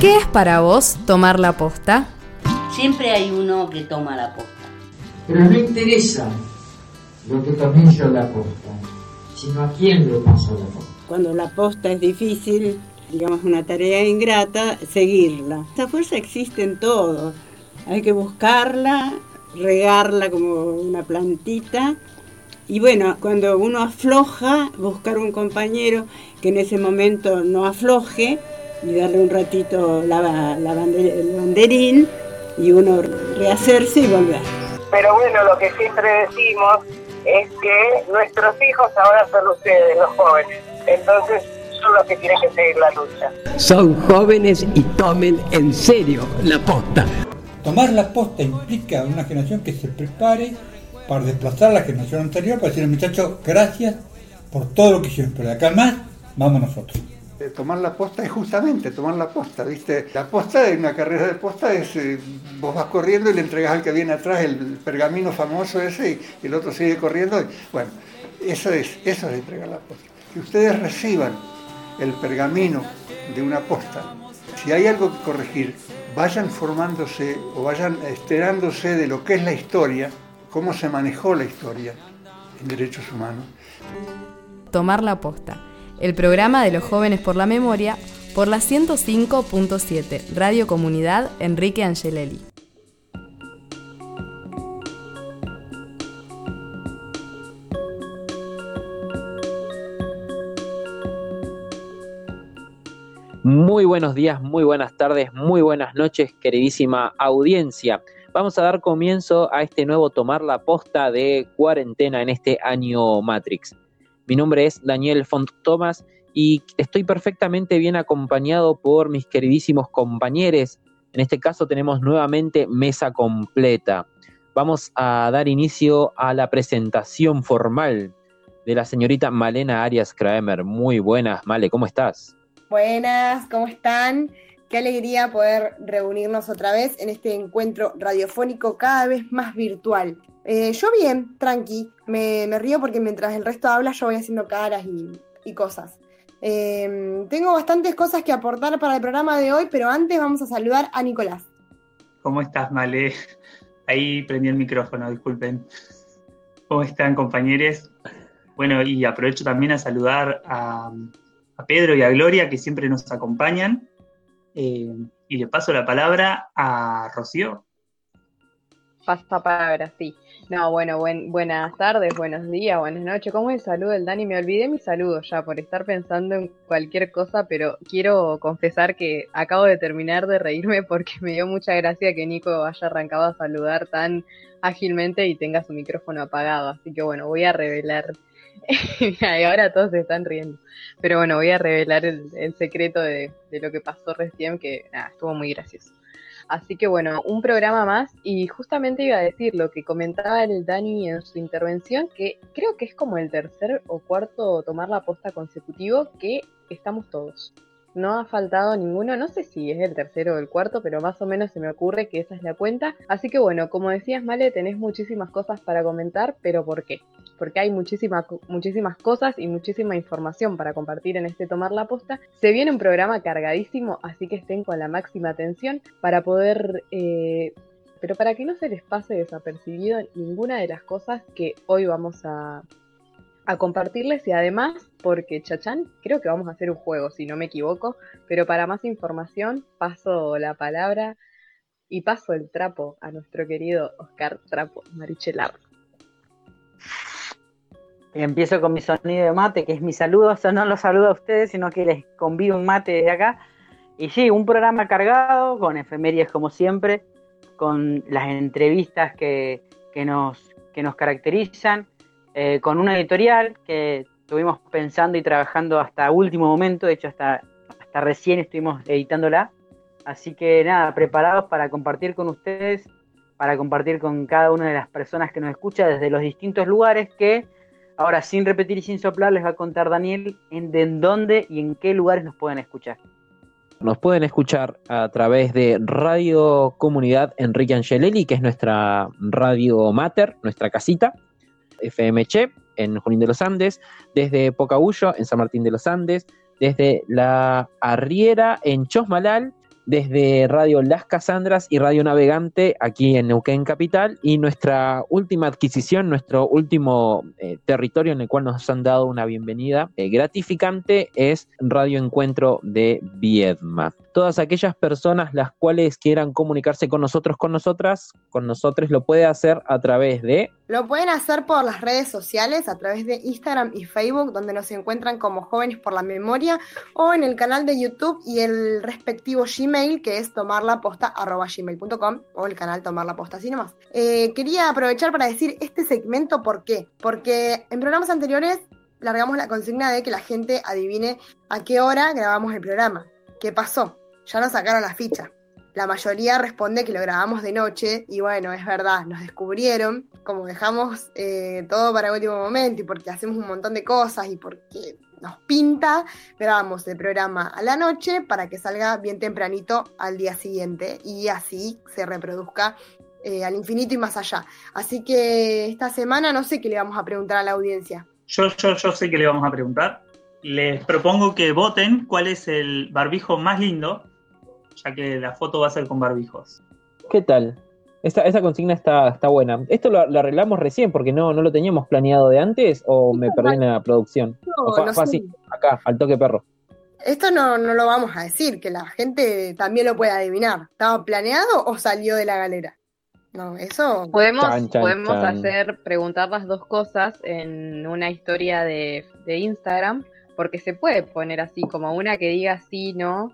¿Qué es para vos tomar la posta? Siempre hay uno que toma la posta. Pero no interesa lo que tomé yo la posta, sino a quién le paso la posta. Cuando la posta es difícil, digamos una tarea ingrata, seguirla. Esa fuerza existe en todo. Hay que buscarla, regarla como una plantita. Y bueno, cuando uno afloja, buscar un compañero que en ese momento no afloje y darle un ratito la, la el banderín y uno rehacerse y volver. Pero bueno, lo que siempre decimos es que nuestros hijos ahora son ustedes, los jóvenes. Entonces son los que tienen que seguir la lucha. Son jóvenes y tomen en serio la posta. Tomar la posta implica una generación que se prepare para desplazar a la generación anterior, para decirle, muchachos, gracias por todo lo que hicieron, pero de acá más, vamos nosotros. Eh, tomar la posta es justamente tomar la posta, ¿viste? La posta en una carrera de posta es, eh, vos vas corriendo y le entregas al que viene atrás el pergamino famoso ese y, el otro sigue corriendo. bueno, eso es, eso es entregar la posta. Que ustedes reciban el pergamino de una posta, si hay algo que corregir, vayan formándose o vayan enterándose de lo que es la historia, cómo se manejó la historia en derechos humanos. Tomar la posta el programa de los jóvenes por la memoria, por la 105.7, Radio Comunidad Enrique Angelelli. Muy buenos días, muy buenas tardes, muy buenas noches, queridísima audiencia. Vamos a dar comienzo a este nuevo tomar la posta de cuarentena en este año Matrix. Mi nombre es Daniel Font Thomas y estoy perfectamente bien acompañado por mis queridísimos compañeros. En este caso tenemos nuevamente mesa completa. Vamos a dar inicio a la presentación formal de la señorita Malena Arias Kramer. Muy buenas, Male, ¿cómo estás? Buenas, ¿cómo están? Qué alegría poder reunirnos otra vez en este encuentro radiofónico cada vez más virtual. Eh, yo bien, tranqui, me, río porque mientras el resto habla yo voy haciendo caras y, cosas. Em, tengo bastantes cosas que aportar para el programa de hoy, pero antes vamos a saludar a Nicolás. ¿Cómo estás, Male? Ahí prendí el micrófono, disculpen. ¿Cómo están, compañeros? Bueno, y aprovecho también a saludar a, Pedro y a Gloria, que siempre nos acompañan. Eh, y le paso la palabra a Rocío. Pasa palabra, sí. No, bueno, buenas tardes, buenos días, buenas noches. ¿Cómo es el saludo del Dani? Me olvidé mi saludo ya por estar pensando en cualquier cosa, pero quiero confesar que acabo de terminar de reírme porque me dio mucha gracia que Nico haya arrancado a saludar tan ágilmente y tenga su micrófono apagado. Así que bueno, voy a revelar. y ahora todos se están riendo. Pero bueno, voy a revelar el, secreto de, de, lo que pasó recién, que estuvo muy gracioso. Así que bueno, un programa más y justamente iba a decir lo que comentaba el Dani en su intervención, que creo que es como el tercer o cuarto tomar la posta consecutivo que estamos todos no ha faltado ninguno, no sé si es el tercero o el cuarto, pero más o menos se me ocurre que esa es la cuenta. Así que bueno, como decías Male, tenés muchísimas cosas para comentar, pero ¿por qué? Porque hay muchísimas, muchísimas cosas y muchísima información para compartir en este Tomar la Posta. Se viene un programa cargadísimo, así que estén con la máxima atención para poder... Eh, pero para que no se les pase desapercibido ninguna de las cosas que hoy vamos a, a compartirles y además porque Chachán creo que vamos a hacer un juego, si no me equivoco, pero para más información paso la palabra y paso el trapo a nuestro querido Oscar Trapo Marichelar. Empiezo con mi sonido de mate, que es mi saludo, eso no lo saludo a ustedes, sino que les convido un mate de acá. Y sí, un programa cargado, con efemérides como siempre, con las entrevistas que, nos, que nos caracterizan, eh, con una editorial que estuvimos pensando y trabajando hasta último momento, de hecho hasta, hasta recién estuvimos editándola. Así que nada, preparados para compartir con ustedes, para compartir con cada una de las personas que nos escucha desde los distintos lugares que ahora sin repetir y sin soplar les va a contar Daniel en, en dónde y en qué lugares nos pueden escuchar. Nos pueden escuchar a través de Radio Comunidad Enrique Angelelli, que es nuestra radio mater, nuestra casita. FMC en Junín de los Andes, desde Pocahuyo en San Martín de los Andes, desde La Arriera en Chosmalal desde Radio Las Casandras y Radio Navegante aquí en Neuquén Capital y nuestra última adquisición, nuestro último eh, territorio en el cual nos han dado una bienvenida eh, gratificante es Radio Encuentro de Viedma. Todas aquellas personas las cuales quieran comunicarse con nosotros, con nosotras, con nosotros lo puede hacer a través de Lo pueden hacer por las redes sociales, a través de Instagram y Facebook, donde nos encuentran como Jóvenes por la Memoria, o en el canal de YouTube y el respectivo Gmail, que es tomarlaposta.gmail.com, o el canal Tomar la Posta, así nomás. Eh, quería aprovechar para decir este segmento, ¿por qué? Porque en programas anteriores largamos la consigna de que la gente adivine a qué hora grabamos el programa. ¿Qué pasó? Ya nos sacaron la ficha. La mayoría responde que lo grabamos de noche y bueno, es verdad, nos descubrieron, como dejamos eh, todo para último momento y porque hacemos un montón de cosas y porque nos pinta, grabamos el programa a la noche para que salga bien tempranito al día siguiente y así se reproduzca eh, al infinito y más allá. Así que esta semana no sé qué le vamos a preguntar a la audiencia. Yo, yo, yo sé que le vamos a preguntar. Les propongo que voten cuál es el barbijo más lindo, ya que la foto va a ser con barbijos. ¿Qué tal? Esa, esa consigna está, está buena. ¿Esto lo, lo arreglamos recién porque no, no lo teníamos planeado de antes o me perdí en la producción? No, ¿O fue, no fue sé. así, acá, al toque perro? Esto no, no lo vamos a decir, que la gente también lo puede adivinar. ¿Estaba planeado o salió de la galera? No, eso. Podemos, Chan, chan, podemos chan. hacer preguntar las dos cosas en una historia de, de Instagram, porque se puede poner así como una que diga sí, no,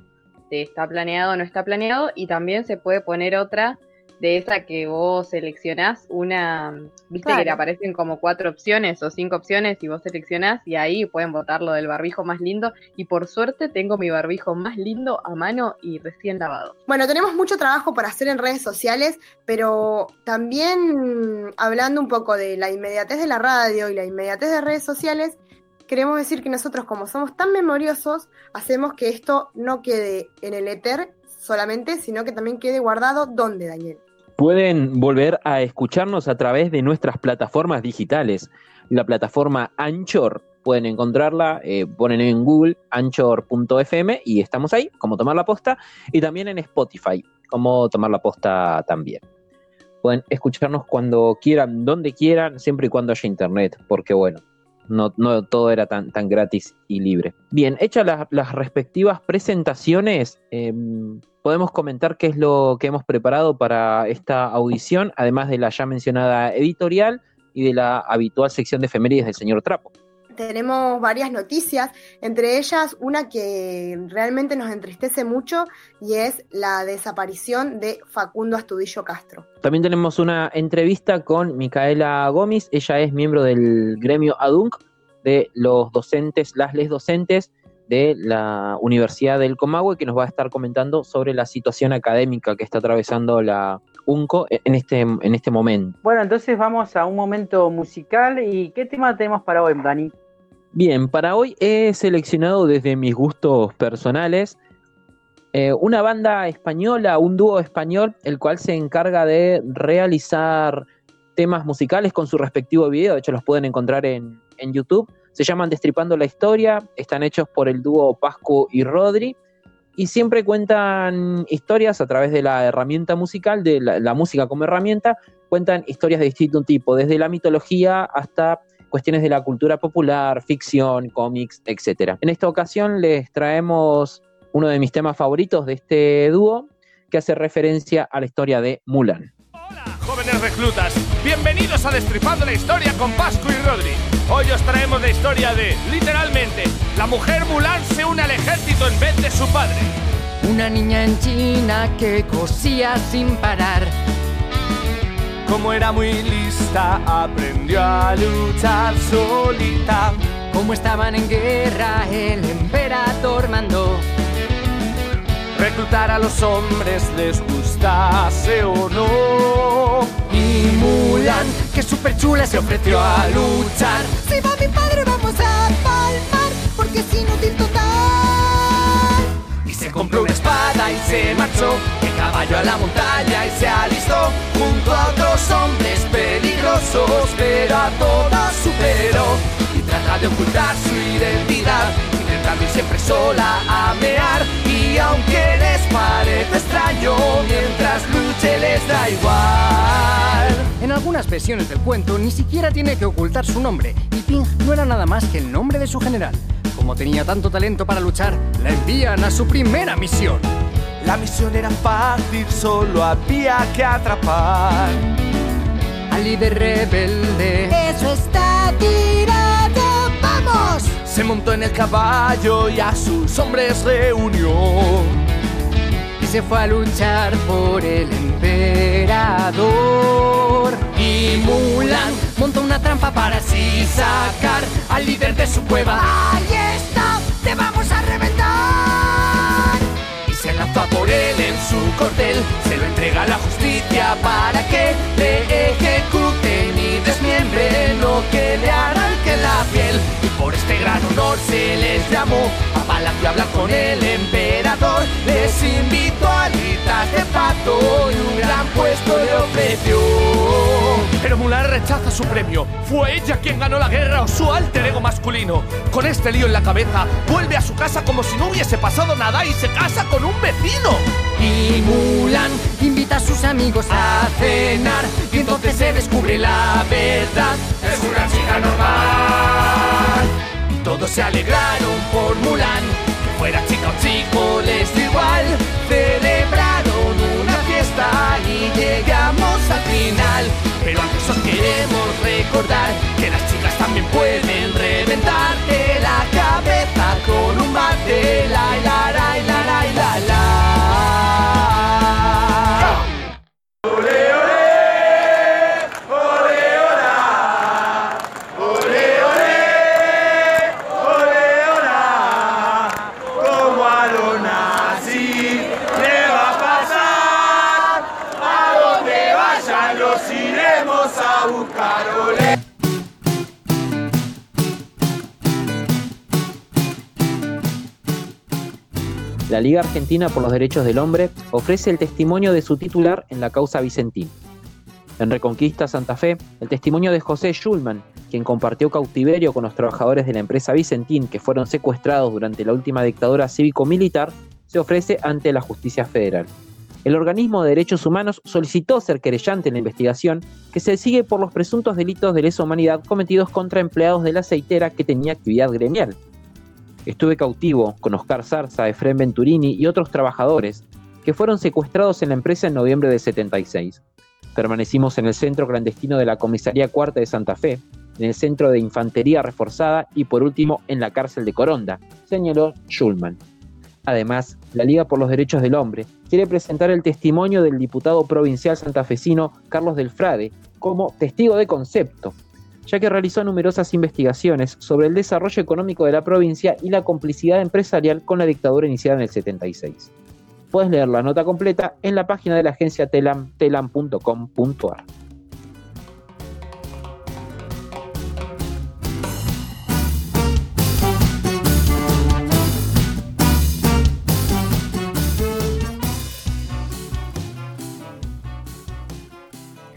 de está planeado, no está planeado, y también se puede poner otra de esa que vos seleccionás una, viste que le aparecen como cuatro opciones o cinco opciones y vos seleccionás y ahí pueden votar lo del barbijo más lindo y por suerte tengo mi barbijo más lindo a mano y recién lavado. Bueno, tenemos mucho trabajo por hacer en redes sociales, pero también hablando un poco de la inmediatez de la radio y la inmediatez de redes sociales, queremos decir que nosotros, como somos tan memoriosos, hacemos que esto no quede en el éter solamente, sino que también quede guardado donde, Daniel. Pueden volver a escucharnos a través de nuestras plataformas digitales. La plataforma Anchor, pueden encontrarla, eh, ponen en Google anchor.fm y estamos ahí, como tomar la posta, y también en Spotify, como tomar la posta también. Pueden escucharnos cuando quieran, donde quieran, siempre y cuando haya internet, porque bueno, no, no todo era tan, tan gratis y libre. Bien, hechas las, respectivas presentaciones, eh, podemos comentar qué es lo que hemos preparado para esta audición, además de la ya mencionada editorial y de la habitual sección de efemérides del señor Trapo. Tenemos varias noticias, entre ellas una que realmente nos entristece mucho y es la desaparición de Facundo Astudillo Castro. También tenemos una entrevista con Micaela Gómez, ella es miembro del gremio ADUNC de los docentes, las les docentes de la Universidad del Comahue, que nos va a estar comentando sobre la situación académica que está atravesando la UNCO en este, en este momento. Bueno, entonces vamos a un momento musical. ¿Y qué tema tenemos para hoy, Dani? Bien, para hoy he seleccionado desde mis gustos personales eh, una banda española, un dúo español, el cual se encarga de realizar temas musicales con su respectivo video. De hecho, los pueden encontrar en, YouTube. Se llaman Destripando la Historia. Están hechos por el dúo Pascu y Rodri. Y siempre cuentan historias a través de la herramienta musical, de la, la música como herramienta. Cuentan historias de distinto tipo, desde la mitología hasta cuestiones de la cultura popular, ficción, cómics, etc. En esta ocasión les traemos uno de mis temas favoritos de este dúo, que hace referencia a la historia de Mulan. Jóvenes reclutas, bienvenidos a Destripando la Historia con Pascu y Rodri. Hoy os traemos la historia de, literalmente, la mujer Mulan se une al ejército en vez de su padre. Una niña en China que cosía sin parar. Como era muy lista, aprendió a luchar solita. Como estaban en guerra, el emperador mandó. Reclutar a los hombres les gustase o no. Y Mulan, que súper chula, se ofreció a luchar. Si va mi padre, vamos a palmar, porque es inútil total. Compró una espada y se marchó. De caballo a la montaña y se alistó. Junto a otros hombres peligrosos, pero a todos superó trata de ocultar su identidad, intentando ir siempre sola a mear y aunque les parece extraño, mientras luche les da igual. En algunas versiones del cuento ni siquiera tiene que ocultar su nombre, y Ping no era nada más que el nombre de su general. Como tenía tanto talento para luchar, la envían a su primera misión. La misión era fácil, solo había que atrapar al líder rebelde. Eso está tirado. Se montó en el caballo y a sus hombres reunió. Y se fue a luchar por el emperador. Y Mulan montó una trampa para así sacar al líder de su cueva. Ahí está, te vamos a reventar. Y se lanzó por él en su cortel. Se lo entrega a la justicia para que le llamó a palacio a hablar con el emperador. Les invitó a alitas de pato y un gran puesto le ofreció. Pero Mulan rechaza su premio. Fue ella quien ganó la guerra o su alter ego masculino. Con este lío en la cabeza, vuelve a su casa como si no hubiese pasado nada y se casa con un vecino. Y Mulan invita a sus amigos a cenar Y entonces se descubre la verdad. Es una chica normal. Todos se alegraron por Mulan. Que fuera chica o chico les da igual. Celebraron una fiesta y llegamos al final. Pero antes os queremos recordar que las chicas también pueden reventar en la cabeza con un bate. La la la la la la la. Liga Argentina por los Derechos del Hombre ofrece el testimonio de su titular en la causa Vicentín. En Reconquista Santa Fe, el testimonio de José Schulman, quien compartió cautiverio con los trabajadores de la empresa Vicentín que fueron secuestrados durante la última dictadura cívico-militar, se ofrece ante la justicia federal. El organismo de derechos humanos solicitó ser querellante en la investigación que se sigue por los presuntos delitos de lesa humanidad cometidos contra empleados de la aceitera que tenía actividad gremial. Estuve cautivo con Oscar Zarza, Efrén Venturini y otros trabajadores que fueron secuestrados en la empresa en noviembre del 76. Permanecimos en el centro clandestino de la Comisaría Cuarta de Santa Fe, en el centro de infantería reforzada y por último en la cárcel de Coronda, señaló Schulman. Además, la Liga por los Derechos del Hombre quiere presentar el testimonio del diputado provincial santafesino Carlos del Frade como testigo de concepto, ya que realizó numerosas investigaciones sobre el desarrollo económico de la provincia y la complicidad empresarial con la dictadura iniciada en el 76. Puedes leer la nota completa en la página de la agencia telam, telam.com.ar.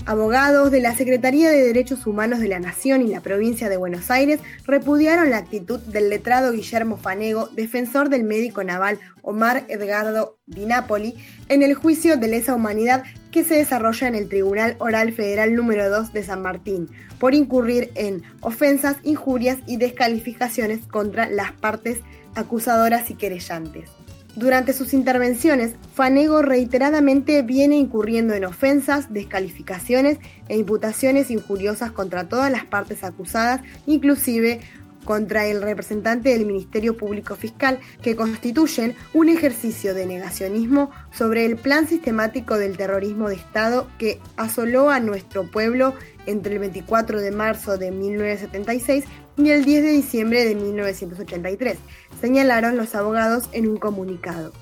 Abogados de la Secretaría de Derechos Humanos de la Nación y la provincia de Buenos Aires repudiaron la actitud del letrado Guillermo Fanego, defensor del médico naval Omar Edgardo Di Napoli, en el juicio de lesa humanidad que se desarrolla en el Tribunal Oral Federal número 2 de San Martín, por incurrir en ofensas, injurias y descalificaciones contra las partes acusadoras y querellantes. Durante sus intervenciones, Fanego reiteradamente viene incurriendo en ofensas, descalificaciones e imputaciones injuriosas contra todas las partes acusadas, inclusive contra el representante del Ministerio Público Fiscal, que constituyen un ejercicio de negacionismo sobre el plan sistemático del terrorismo de Estado que asoló a nuestro pueblo entre el 24 de marzo de 1976 y el 10 de diciembre de 1983, señalaron los abogados en un comunicado.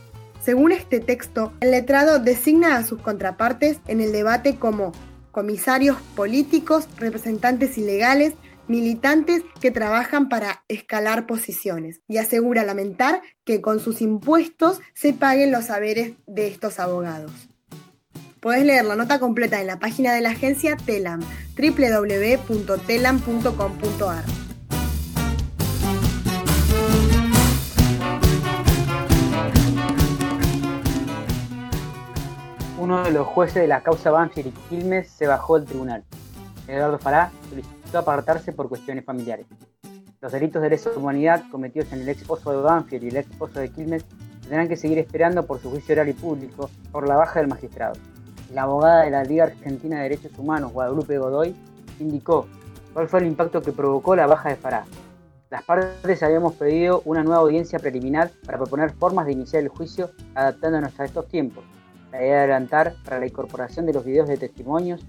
Según este texto, el letrado designa a sus contrapartes en el debate como comisarios políticos, representantes ilegales, militantes que trabajan para escalar posiciones y asegura lamentar que con sus impuestos se paguen los saberes de estos abogados. Puedes leer la nota completa en la página de la agencia Telam, www.telam.com.ar. uno de los jueces de la causa Banfield y Quilmes se bajó del tribunal. Eduardo Fará solicitó apartarse por cuestiones familiares. Los delitos de lesa humanidad cometidos en el ex esposo de Banfield y el ex esposo de Quilmes tendrán que seguir esperando por su juicio oral y público por la baja del magistrado. La abogada de la Liga Argentina de Derechos Humanos, Guadalupe Godoy, indicó cuál fue el impacto que provocó la baja de Fará. Las partes habíamos pedido una nueva audiencia preliminar para proponer formas de iniciar el juicio adaptándonos a estos tiempos. La idea de adelantar para la incorporación de los videos de testimonios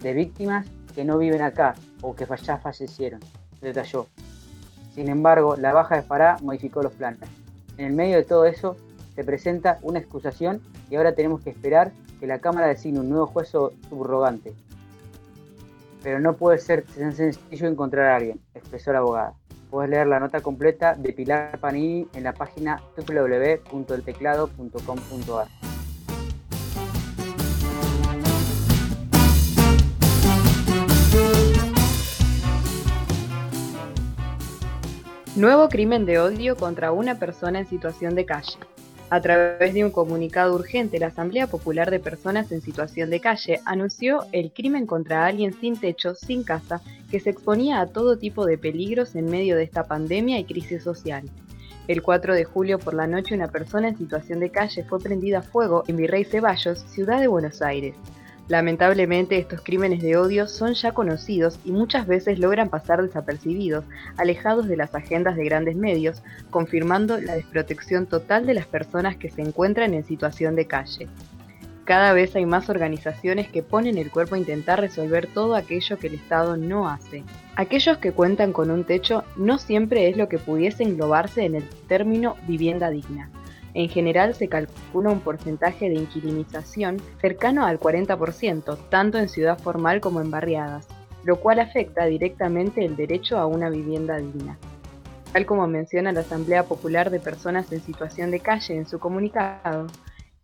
de víctimas que no viven acá o que ya fallecieron, detalló. Sin embargo, la baja de Fará modificó los planes. En el medio de todo eso, se presenta una excusación y ahora tenemos que esperar que la Cámara designe un nuevo juez subrogante. Pero no puede ser tan sencillo encontrar a alguien, expresó la abogada. Puedes leer la nota completa de Pilar Panini en la página www.elteclado.com.ar. Nuevo crimen de odio contra una persona en situación de calle. A través de un comunicado urgente, la Asamblea Popular de Personas en Situación de Calle anunció el crimen contra alguien sin techo, sin casa, que se exponía a todo tipo de peligros en medio de esta pandemia y crisis social. El 4 de julio por la noche una persona en situación de calle fue prendida a fuego en Virrey Ceballos, ciudad de Buenos Aires. Lamentablemente estos crímenes de odio son ya conocidos y muchas veces logran pasar desapercibidos, alejados de las agendas de grandes medios, confirmando la desprotección total de las personas que se encuentran en situación de calle. Cada vez hay más organizaciones que ponen el cuerpo a intentar resolver todo aquello que el Estado no hace. Aquellos que cuentan con un techo no siempre es lo que pudiese englobarse en el término vivienda digna. En general se calcula un porcentaje de inquilinización cercano al 40%, tanto en ciudad formal como en barriadas, lo cual afecta directamente el derecho a una vivienda digna. Tal como menciona la Asamblea Popular de Personas en Situación de Calle en su comunicado,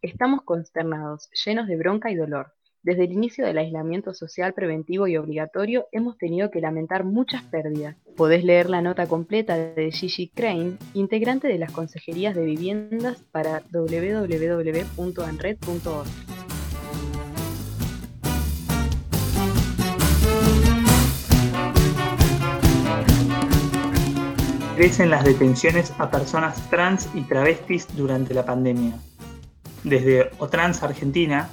estamos consternados, llenos de bronca y dolor, desde el inicio del aislamiento social preventivo y obligatorio hemos tenido que lamentar muchas pérdidas. Podés leer la nota completa de Gigi Crane, integrante de las consejerías de viviendas para www.anred.org. Crecen las detenciones a personas trans y travestis durante la pandemia. Desde Otrans Argentina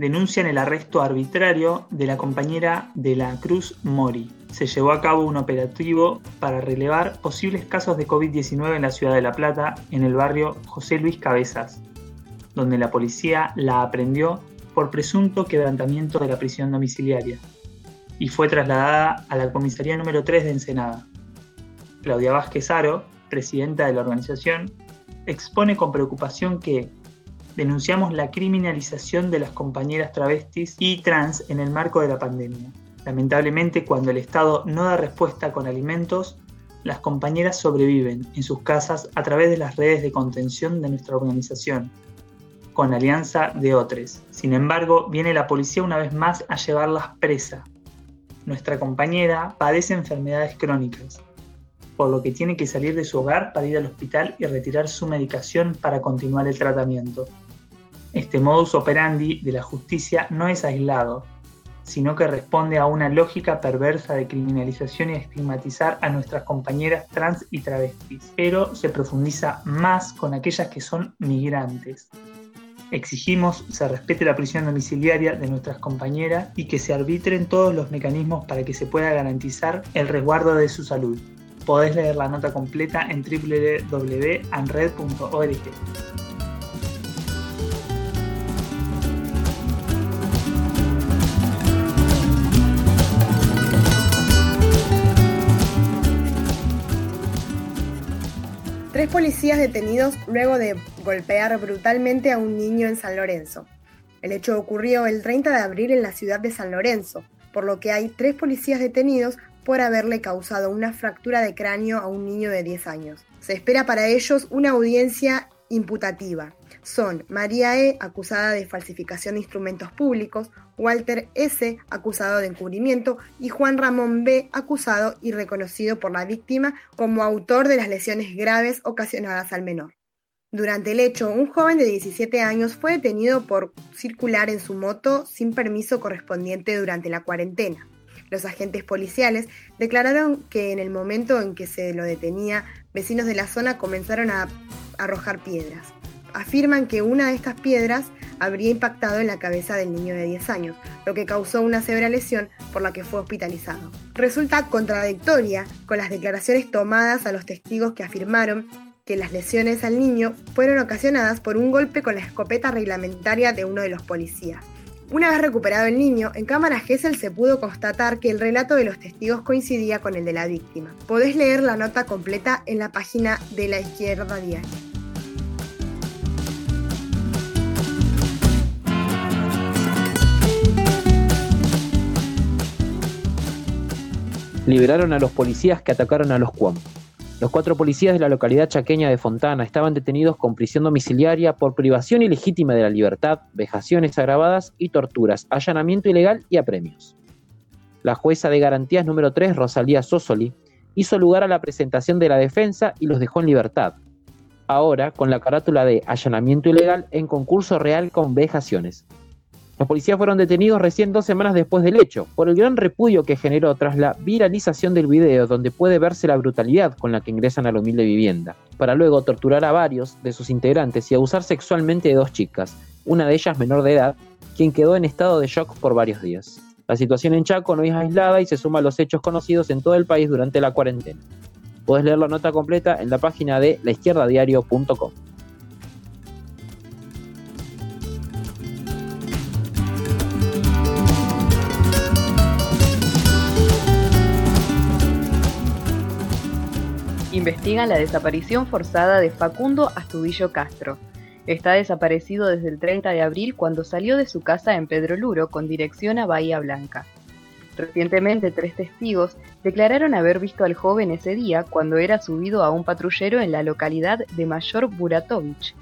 denuncian el arresto arbitrario de la compañera de la Cruz Mori. Se llevó a cabo un operativo para relevar posibles casos de COVID-19 en la ciudad de La Plata, en el barrio José Luis Cabezas, donde la policía la aprendió por presunto quebrantamiento de la prisión domiciliaria y fue trasladada a la comisaría número 3 de Ensenada. Claudia Vázquez Aro, presidenta de la organización, expone con preocupación que denunciamos la criminalización de las compañeras travestis y trans en el marco de la pandemia. Lamentablemente, cuando el Estado no da respuesta con alimentos, las compañeras sobreviven en sus casas a través de las redes de contención de nuestra organización, con alianza de otros. Sin embargo, viene la policía una vez más a llevarlas presa. Nuestra compañera padece enfermedades crónicas, por lo que tiene que salir de su hogar para ir al hospital y retirar su medicación para continuar el tratamiento. Este modus operandi de la justicia no es aislado, sino que responde a una lógica perversa de criminalización y estigmatizar a nuestras compañeras trans y travestis, pero se profundiza más con aquellas que son migrantes. Exigimos se respete la prisión domiciliaria de nuestras compañeras y que se arbitren todos los mecanismos para que se pueda garantizar el resguardo de su salud. Podés leer la nota completa en www.anred.org. Tres policías detenidos luego de golpear brutalmente a un niño en San Lorenzo. El hecho ocurrió el 30 de abril en la ciudad de San Lorenzo, por lo que hay tres policías detenidos por haberle causado una fractura de cráneo a un niño de 10 años. Se espera para ellos una audiencia imputativa. Son María E., acusada de falsificación de instrumentos públicos, Walter S., acusado de encubrimiento, y Juan Ramón B., acusado y reconocido por la víctima como autor de las lesiones graves ocasionadas al menor. Durante el hecho, un joven de 17 años fue detenido por circular en su moto sin permiso correspondiente durante la cuarentena. Los agentes policiales declararon que en el momento en que se lo detenía, vecinos de la zona comenzaron a arrojar piedras. Afirman que una de estas piedras habría impactado en la cabeza del niño de 10 años, lo que causó una severa lesión por la que fue hospitalizado. Resulta contradictoria con las declaraciones tomadas a los testigos que afirmaron que las lesiones al niño fueron ocasionadas por un golpe con la escopeta reglamentaria de uno de los policías. Una vez recuperado el niño, en cámara Gesell se pudo constatar que el relato de los testigos coincidía con el de la víctima. Podés leer la nota completa en la página de la izquierda diaria. Liberaron a los policías que atacaron a los Cuam. Los cuatro policías de la localidad chaqueña de Fontana estaban detenidos con prisión domiciliaria por privación ilegítima de la libertad, vejaciones agravadas y torturas, allanamiento ilegal y apremios. La jueza de garantías número 3, Rosalía Sosoli, hizo lugar a la presentación de la defensa y los dejó en libertad. Ahora, con la carátula de allanamiento ilegal en concurso real con vejaciones. Los policías fueron detenidos recién dos semanas después del hecho, por el gran repudio que generó tras la viralización del video donde puede verse la brutalidad con la que ingresan a la humilde vivienda, para luego torturar a varios de sus integrantes y abusar sexualmente de dos chicas, una de ellas menor de edad, quien quedó en estado de shock por varios días. La situación en Chaco no es aislada y se suma a los hechos conocidos en todo el país durante la cuarentena. Puedes leer la nota completa en la página de laizquierdadiario.com. Investigan la desaparición forzada de Facundo Astudillo Castro. Está desaparecido desde el 30 de abril cuando salió de su casa en Pedro Luro con dirección a Bahía Blanca. Recientemente tres testigos declararon haber visto al joven ese día cuando era subido a un patrullero en la localidad de Mayor Buratovich.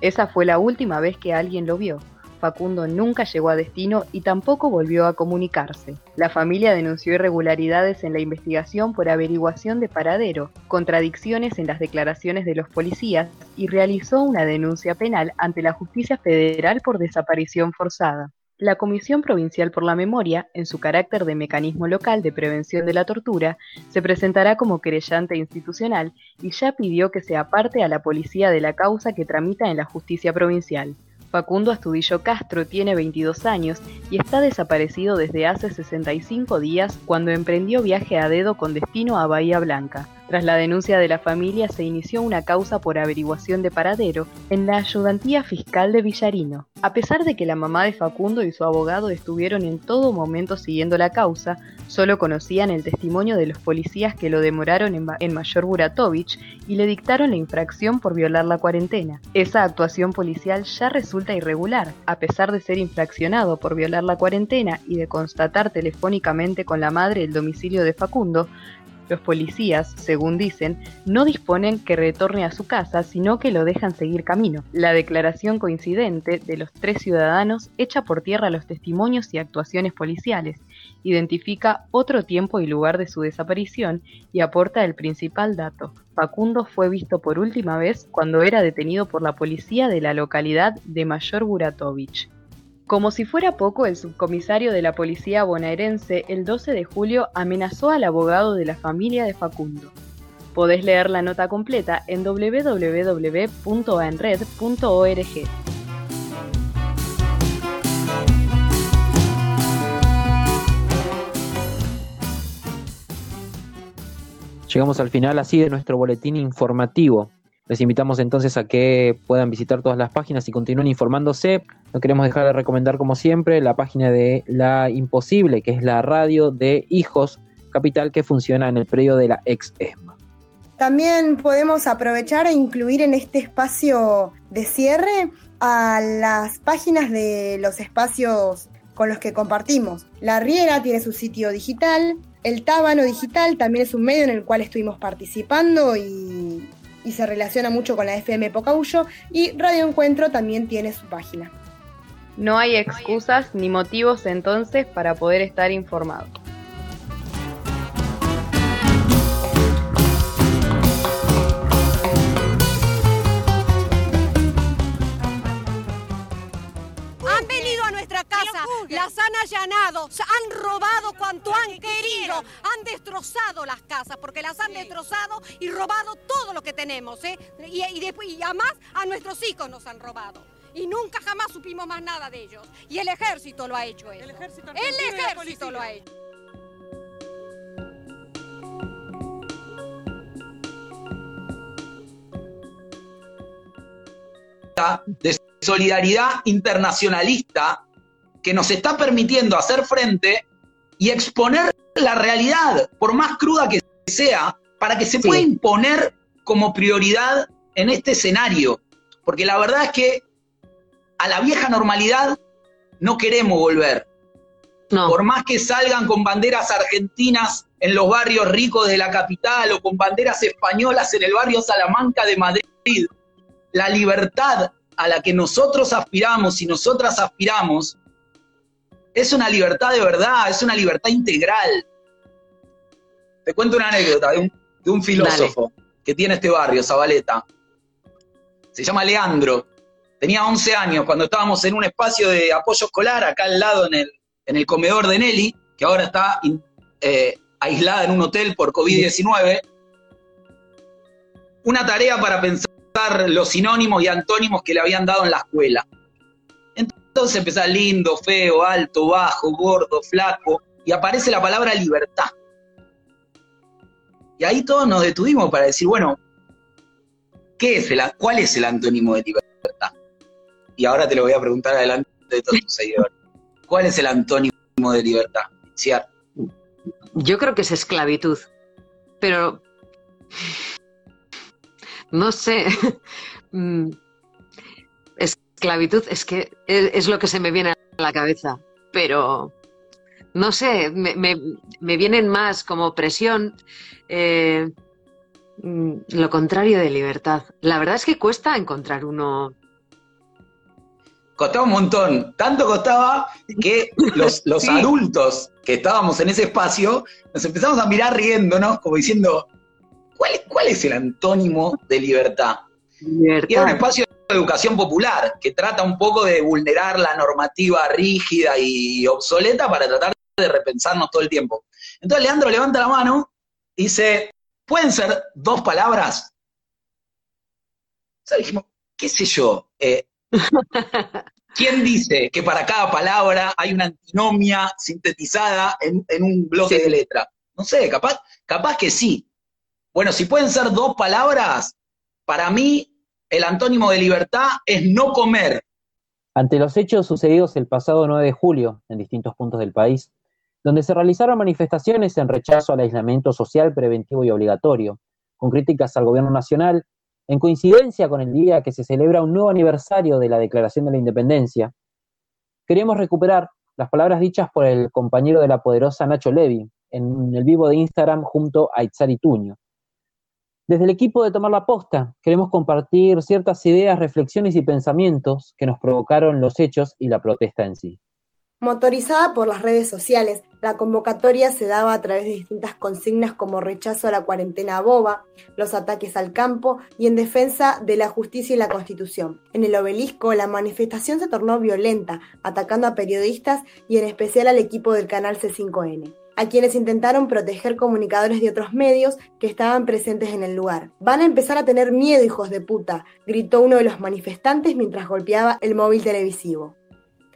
Esa fue la última vez que alguien lo vio. Facundo nunca llegó a destino y tampoco volvió a comunicarse. La familia denunció irregularidades en la investigación por averiguación de paradero, contradicciones en las declaraciones de los policías y realizó una denuncia penal ante la justicia federal por desaparición forzada. La Comisión Provincial por la Memoria, en su carácter de mecanismo local de prevención de la tortura, se presentará como querellante institucional y ya pidió que se aparte a la policía de la causa que tramita en la justicia provincial. Facundo Astudillo Castro tiene 22 años y está desaparecido desde hace 65 días cuando emprendió viaje a dedo con destino a Bahía Blanca. Tras la denuncia de la familia se inició una causa por averiguación de paradero en la ayudantía fiscal de Villarino. A pesar de que la mamá de Facundo y su abogado estuvieron en todo momento siguiendo la causa, solo conocían el testimonio de los policías que lo demoraron en, Mayor Buratovich y le dictaron la infracción por violar la cuarentena. Esa actuación policial ya resulta irregular, a pesar de ser infraccionado por violar la cuarentena y de constatar telefónicamente con la madre el domicilio de Facundo, los policías, según dicen, no disponen que retorne a su casa, sino que lo dejan seguir camino. La declaración coincidente de los tres ciudadanos echa por tierra los testimonios y actuaciones policiales, identifica otro tiempo y lugar de su desaparición y aporta el principal dato. Facundo fue visto por última vez cuando era detenido por la policía de la localidad de Mayor Buratovich. Como si fuera poco, el subcomisario de la policía bonaerense el 12 de julio amenazó al abogado de la familia de Facundo. Podés leer la nota completa en www.anred.org. Llegamos al final así de nuestro boletín informativo. Les invitamos entonces a que puedan visitar todas las páginas y continúen informándose. No queremos dejar de recomendar, como siempre, la página de La Imposible, que es la radio de Hijos Capital que funciona en el predio de la ex ESMA. También podemos aprovechar e incluir en este espacio de cierre a las páginas de los espacios con los que compartimos. La Riera tiene su sitio digital, el Tábano Digital también es un medio en el cual estuvimos participando y y se relaciona mucho con la FM Pocahuyo y Radio Encuentro también tiene su página. No hay excusas ni motivos entonces para poder estar informado. Las han allanado, se han robado cuanto han querido, han destrozado las casas, porque las han destrozado y robado todo lo que tenemos, ¿eh? Y, y después, y además a nuestros hijos nos han robado. Y nunca jamás supimos más nada de ellos. Y el ejército lo ha hecho eso. El ejército, el ejército lo ha hecho. de solidaridad internacionalista que nos está permitiendo hacer frente y exponer la realidad, por más cruda que sea, para que se pueda imponer como prioridad en este escenario. Porque la verdad es que a la vieja normalidad no queremos volver. Por más que salgan con banderas argentinas en los barrios ricos de la capital o con banderas españolas en el barrio Salamanca de Madrid, la libertad a la que nosotros aspiramos y nosotras aspiramos es una libertad de verdad, es una libertad integral. Te cuento una anécdota de un, filósofo que tiene este barrio, Zabaleta. Se llama Leandro. Tenía 11 años cuando estábamos en un espacio de apoyo escolar, acá al lado en el, en el comedor de Nelly, que ahora está eh, aislada en un hotel por COVID-19. Una tarea para pensar los sinónimos y antónimos que le habían dado en la escuela. Entonces empieza lindo, feo, alto, bajo, gordo, flaco, y aparece la palabra libertad. Y ahí todos nos detuvimos para decir, bueno, ¿qué es el, ¿cuál es el antónimo de libertad? Y ahora te lo voy a preguntar adelante de todos tus seguidores. ¿Cuál es el antónimo de libertad? Yo creo que es esclavitud, pero no sé. Esclavitud es que es, lo que se me viene a la cabeza, pero no sé, me, vienen más como presión, eh, mm, lo contrario de libertad. La verdad es que cuesta encontrar uno. Costaba un montón, tanto costaba que los, los adultos que estábamos en ese espacio nos empezamos a mirar riéndonos, como diciendo, ¿Cuál, es el antónimo de libertad? Libertad? Y era un espacio de educación popular que trata un poco de vulnerar la normativa rígida y obsoleta para tratar de repensarnos todo el tiempo. Entonces Leandro levanta la mano y dice, ¿pueden ser dos palabras? O dijimos, qué sé yo, eh, ¿quién dice que para cada palabra hay una antinomia sintetizada en, un bloque de letra? No sé, capaz, capaz que sí, bueno, si pueden ser dos palabras, para mí el antónimo de libertad es no comer. Ante los hechos sucedidos el pasado 9 de julio en distintos puntos del país, donde se realizaron manifestaciones en rechazo al aislamiento social preventivo y obligatorio, con críticas al gobierno nacional, en coincidencia con el día que se celebra un nuevo aniversario de la Declaración de la Independencia, queremos recuperar las palabras dichas por el compañero de la poderosa Nacho Levi en el vivo de Instagram junto a Itzari Tuño, desde el equipo de Tomar la Posta queremos compartir ciertas ideas, reflexiones y pensamientos que nos provocaron los hechos y la protesta en sí. Motorizada por las redes sociales, la convocatoria se daba a través de distintas consignas como rechazo a la cuarentena boba, los ataques al campo y en defensa de la justicia y la constitución. En el obelisco, la manifestación se tornó violenta, atacando a periodistas y en especial al equipo del canal C5N a quienes intentaron proteger comunicadores de otros medios que estaban presentes en el lugar. Van a empezar a tener miedo, hijos de puta, gritó uno de los manifestantes mientras golpeaba el móvil televisivo.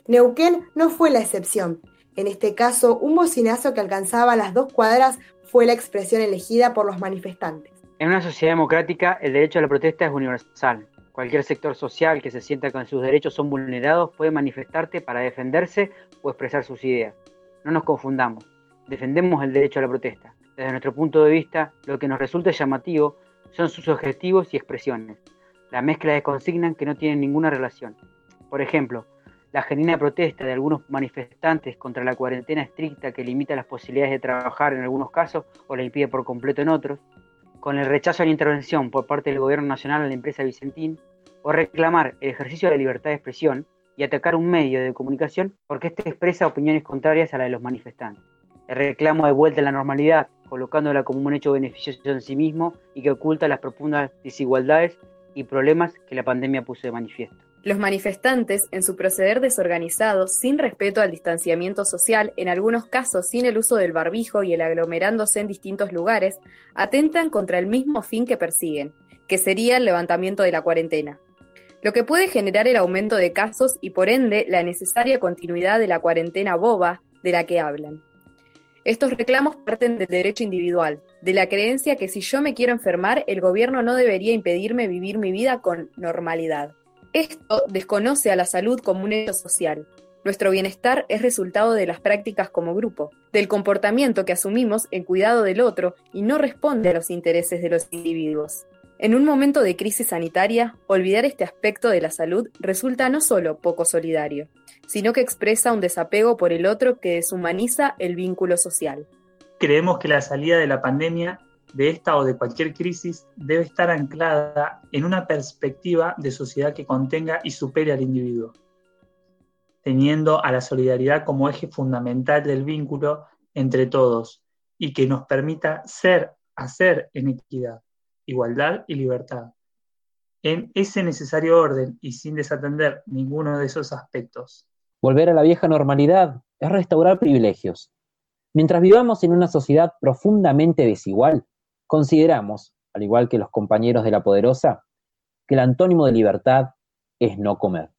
Neuquén no fue la excepción. En este caso, un bocinazo que alcanzaba las dos cuadras fue la expresión elegida por los manifestantes. En una sociedad democrática, el derecho a la protesta es universal. Cualquier sector social que se sienta que sus derechos son vulnerados puede manifestarte para defenderse o expresar sus ideas. No nos confundamos defendemos el derecho a la protesta. Desde nuestro punto de vista, lo que nos resulta llamativo son sus objetivos y expresiones, la mezcla de consignas que no tienen ninguna relación. Por ejemplo, la genuina protesta de algunos manifestantes contra la cuarentena estricta que limita las posibilidades de trabajar en algunos casos o la impide por completo en otros, con el rechazo a la intervención por parte del gobierno nacional a la empresa Vicentín, o reclamar el ejercicio de la libertad de expresión y atacar un medio de comunicación porque éste expresa opiniones contrarias a la de los manifestantes el reclamo de vuelta a la normalidad, colocándola como un hecho beneficioso en sí mismo y que oculta las profundas desigualdades y problemas que la pandemia puso de manifiesto. Los manifestantes, en su proceder desorganizado, sin respeto al distanciamiento social, en algunos casos sin el uso del barbijo y el aglomerándose en distintos lugares, atentan contra el mismo fin que persiguen, que sería el levantamiento de la cuarentena, lo que puede generar el aumento de casos y por ende la necesaria continuidad de la cuarentena boba de la que hablan. Estos reclamos parten del derecho individual, de la creencia que si yo me quiero enfermar, el gobierno no debería impedirme vivir mi vida con normalidad. Esto desconoce a la salud como un hecho social. Nuestro bienestar es resultado de las prácticas como grupo, del comportamiento que asumimos en cuidado del otro y no responde a los intereses de los individuos. En un momento de crisis sanitaria, olvidar este aspecto de la salud resulta no solo poco solidario, sino que expresa un desapego por el otro que deshumaniza el vínculo social. Creemos que la salida de la pandemia de esta o de cualquier crisis debe estar anclada en una perspectiva de sociedad que contenga y supere al individuo, teniendo a la solidaridad como eje fundamental del vínculo entre todos y que nos permita ser, hacer en equidad, igualdad y libertad. En ese necesario orden y sin desatender ninguno de esos aspectos. Volver a la vieja normalidad es restaurar privilegios. Mientras vivamos en una sociedad profundamente desigual, Consideramos, al igual que los compañeros de la poderosa, que el antónimo de libertad es no comer.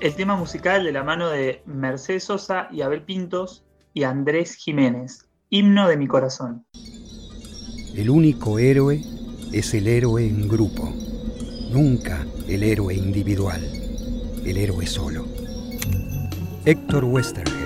El tema musical de la mano de Mercedes Sosa y Abel Pintos y Andrés Jiménez, Himno de mi corazón. El único héroe es el héroe en grupo, nunca el héroe individual, el héroe solo. Héctor Westergel.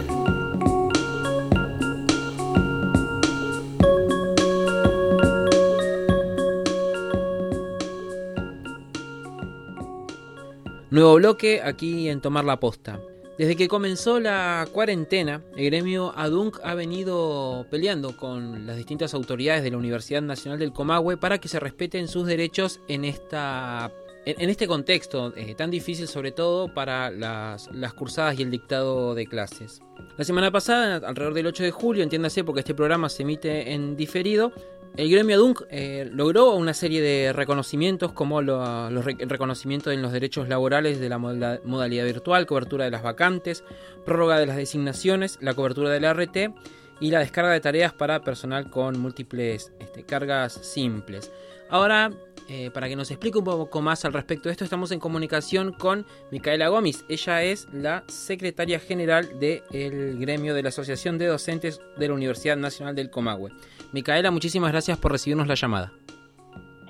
Nuevo bloque aquí en Tomar la Posta. Desde que comenzó la cuarentena, el gremio ADUNC ha venido peleando con las distintas autoridades de la Universidad Nacional del Comahue para que se respeten sus derechos en esta en, este contexto eh, tan difícil sobre todo para las, las, cursadas y el dictado de clases. La semana pasada, alrededor del 8 de julio, entiéndase porque este programa se emite en diferido, el gremio ADUNC eh, logró una serie de reconocimientos como lo, los el reconocimiento en los derechos laborales de la modalidad virtual, cobertura de las vacantes, prórroga de las designaciones, la cobertura del RT y la descarga de tareas para personal con múltiples este, cargas simples. Ahora, eh, para que nos explique un poco más al respecto de esto, estamos en comunicación con Micaela Gómez. Ella es la secretaria general del gremio de la Asociación de Docentes de la Universidad Nacional del Comahue. Micaela, muchísimas gracias por recibirnos la llamada.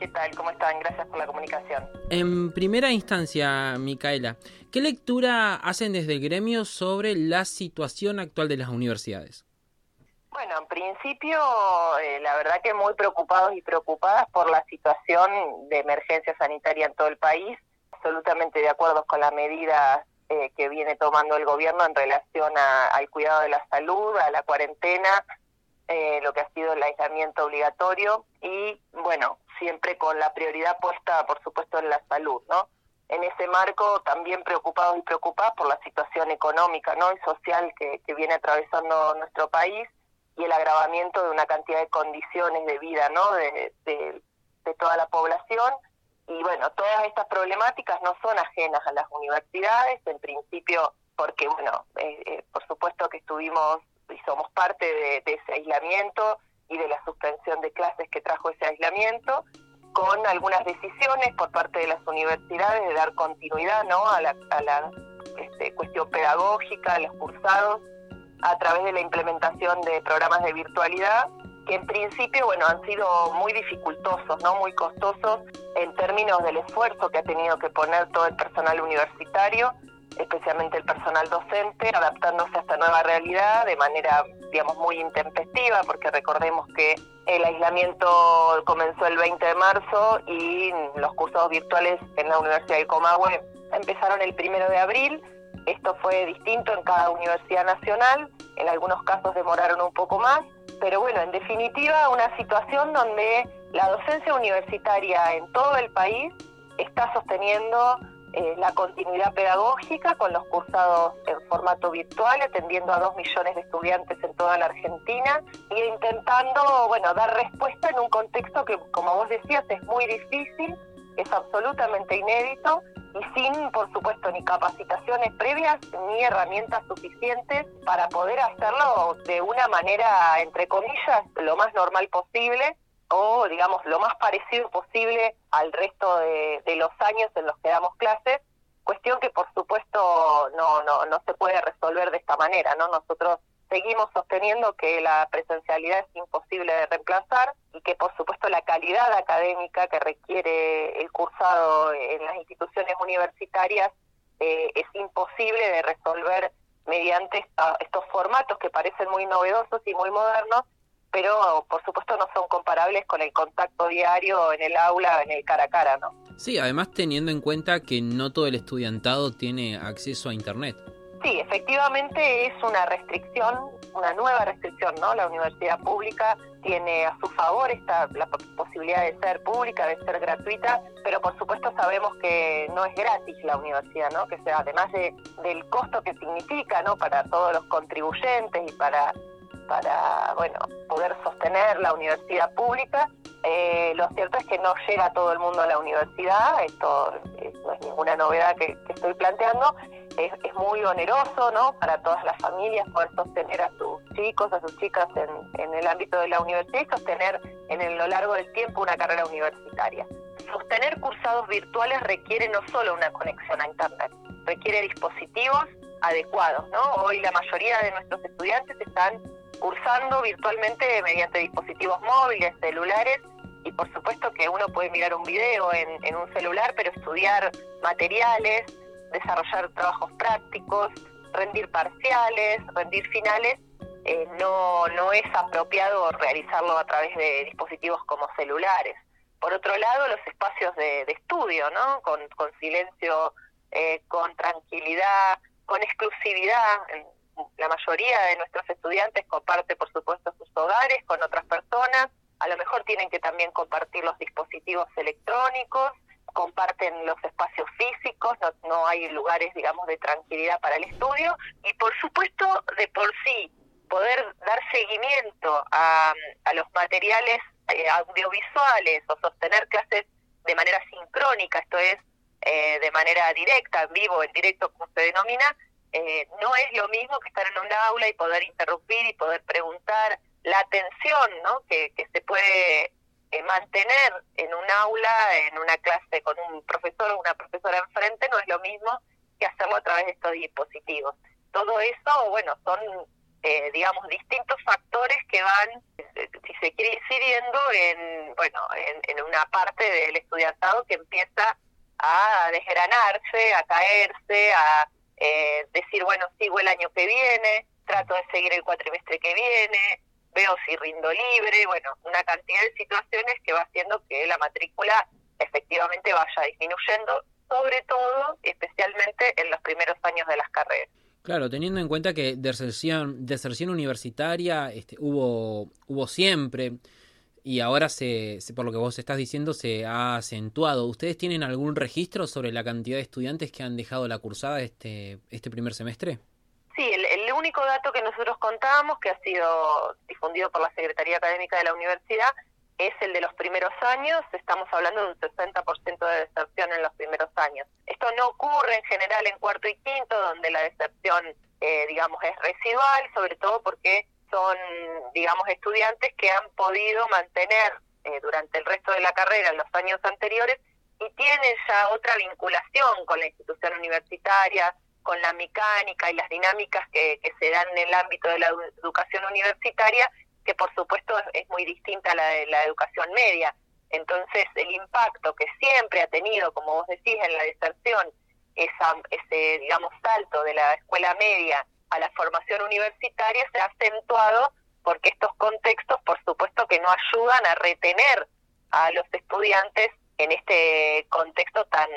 ¿Qué tal? ¿Cómo están? Gracias por la comunicación. En primera instancia, Micaela, ¿qué lectura hacen desde el gremio sobre la situación actual de las universidades? Bueno, en principio, eh, la verdad que muy preocupados y preocupadas por la situación de emergencia sanitaria en todo el país, absolutamente de acuerdo con las medidas eh, que viene tomando el gobierno en relación al cuidado de la salud, a la cuarentena, eh, lo que ha sido el aislamiento obligatorio y, bueno, siempre con la prioridad puesta, por supuesto, en la salud, ¿no? En ese marco, también preocupados y preocupadas por la situación económica ¿no? y social que, viene atravesando nuestro país y el agravamiento de una cantidad de condiciones de vida ¿no? de, de, toda la población. Y bueno, todas estas problemáticas no son ajenas a las universidades, en principio, porque, bueno, eh, eh, por supuesto que estuvimos y somos parte de, ese aislamiento y de la suspensión de clases que trajo ese aislamiento, con algunas decisiones por parte de las universidades de dar continuidad ¿no? a la, a la este, cuestión pedagógica, a los cursados, a través de la implementación de programas de virtualidad que en principio bueno han sido muy dificultosos, no muy costosos en términos del esfuerzo que ha tenido que poner todo el personal universitario especialmente el personal docente, adaptándose a esta nueva realidad de manera, digamos, muy intempestiva, porque recordemos que el aislamiento comenzó el 20 de marzo y los cursos virtuales en la Universidad de Comahue empezaron el 1 de abril. Esto fue distinto en cada universidad nacional, en algunos casos demoraron un poco más, pero bueno, en definitiva, una situación donde la docencia universitaria en todo el país está sosteniendo eh, la continuidad pedagógica con los cursados en formato virtual, atendiendo a dos millones de estudiantes en toda la Argentina e intentando, bueno, dar respuesta en un contexto que, como vos decías, es muy difícil, es absolutamente inédito y sin, por supuesto, ni capacitaciones previas ni herramientas suficientes para poder hacerlo de una manera, entre comillas, lo más normal posible o digamos lo más parecido posible al resto de, los años en los que damos clases, cuestión que por supuesto no, no, no se puede resolver de esta manera, ¿no? Nosotros seguimos sosteniendo que la presencialidad es imposible de reemplazar y que por supuesto la calidad académica que requiere el cursado en las instituciones universitarias eh, es imposible de resolver mediante estos formatos que parecen muy novedosos y muy modernos pero por supuesto no son comparables con el contacto diario en el aula, en el cara a cara, ¿no? Sí, además teniendo en cuenta que no todo el estudiantado tiene acceso a Internet. Sí, efectivamente es una restricción, una nueva restricción, ¿no? La universidad pública tiene a su favor esta la posibilidad de ser pública, de ser gratuita, pero por supuesto sabemos que no es gratis la universidad, ¿no? Que sea además de, del costo que significa, ¿no? Para todos los contribuyentes y para para bueno poder sostener la universidad pública. Eh, lo cierto es que no llega todo el mundo a la universidad, esto no es ninguna novedad que, estoy planteando, es, muy oneroso ¿no? para todas las familias poder sostener a sus chicos, a sus chicas en, el ámbito de la universidad y sostener en lo largo del tiempo una carrera universitaria. Sostener cursados virtuales requiere no solo una conexión a Internet, requiere dispositivos adecuados, ¿no? Hoy la mayoría de nuestros estudiantes están cursando virtualmente mediante dispositivos móviles, celulares, y por supuesto que uno puede mirar un video en, en un celular, pero estudiar materiales, desarrollar trabajos prácticos, rendir parciales, rendir finales, eh, no, no es apropiado realizarlo a través de dispositivos como celulares. Por otro lado, los espacios de, estudio, ¿no? Con, con silencio, eh, con tranquilidad, con exclusividad. La mayoría de nuestros estudiantes comparte, por supuesto, sus hogares con otras personas. A lo mejor tienen que también compartir los dispositivos electrónicos, comparten los espacios físicos, no, no hay lugares, digamos, de tranquilidad para el estudio. Y, por supuesto, de por sí, poder dar seguimiento a, los materiales eh, audiovisuales o sostener clases de manera sincrónica, esto es, eh, de manera directa, en vivo, en directo, como se denomina, eh, no es lo mismo que estar en un aula y poder interrumpir y poder preguntar. La atención ¿no? que, que se puede mantener en un aula, en una clase con un profesor o una profesora enfrente, no es lo mismo que hacerlo a través de estos dispositivos. Todo eso, bueno, son eh, digamos, distintos factores que van, eh, si se quiere, incidiendo en, bueno, en, una parte del estudiantado que empieza a desgranarse, a caerse, a eh, decir, bueno, sigo el año que viene, trato de seguir el cuatrimestre que viene, veo si rindo libre, bueno, una cantidad de situaciones que va haciendo que la matrícula efectivamente vaya disminuyendo, sobre todo, especialmente en los primeros años de las carreras. Claro, teniendo en cuenta que deserción, deserción universitaria este, hubo, hubo siempre y ahora, se, por lo que vos estás diciendo, se ha acentuado. ¿Ustedes tienen algún registro sobre la cantidad de estudiantes que han dejado la cursada este, este primer semestre? Sí, el, el único dato que nosotros contábamos, que ha sido difundido por la Secretaría Académica de la Universidad, es el de los primeros años, estamos hablando de un 60% de deserción en los primeros años. Esto no ocurre en general en cuarto y quinto, donde la deserción, eh, digamos, es residual, sobre todo porque son, digamos, estudiantes que han podido mantener eh, durante el resto de la carrera los años anteriores y tienen ya otra vinculación con la institución universitaria, con la mecánica y las dinámicas que, se dan en el ámbito de la educación universitaria que por supuesto es muy distinta a la de la educación media. Entonces, el impacto que siempre ha tenido, como vos decís, en la deserción, esa, ese, digamos, salto de la escuela media a la formación universitaria se ha acentuado porque estos contextos, por supuesto, que no ayudan a retener a los estudiantes en este contexto tan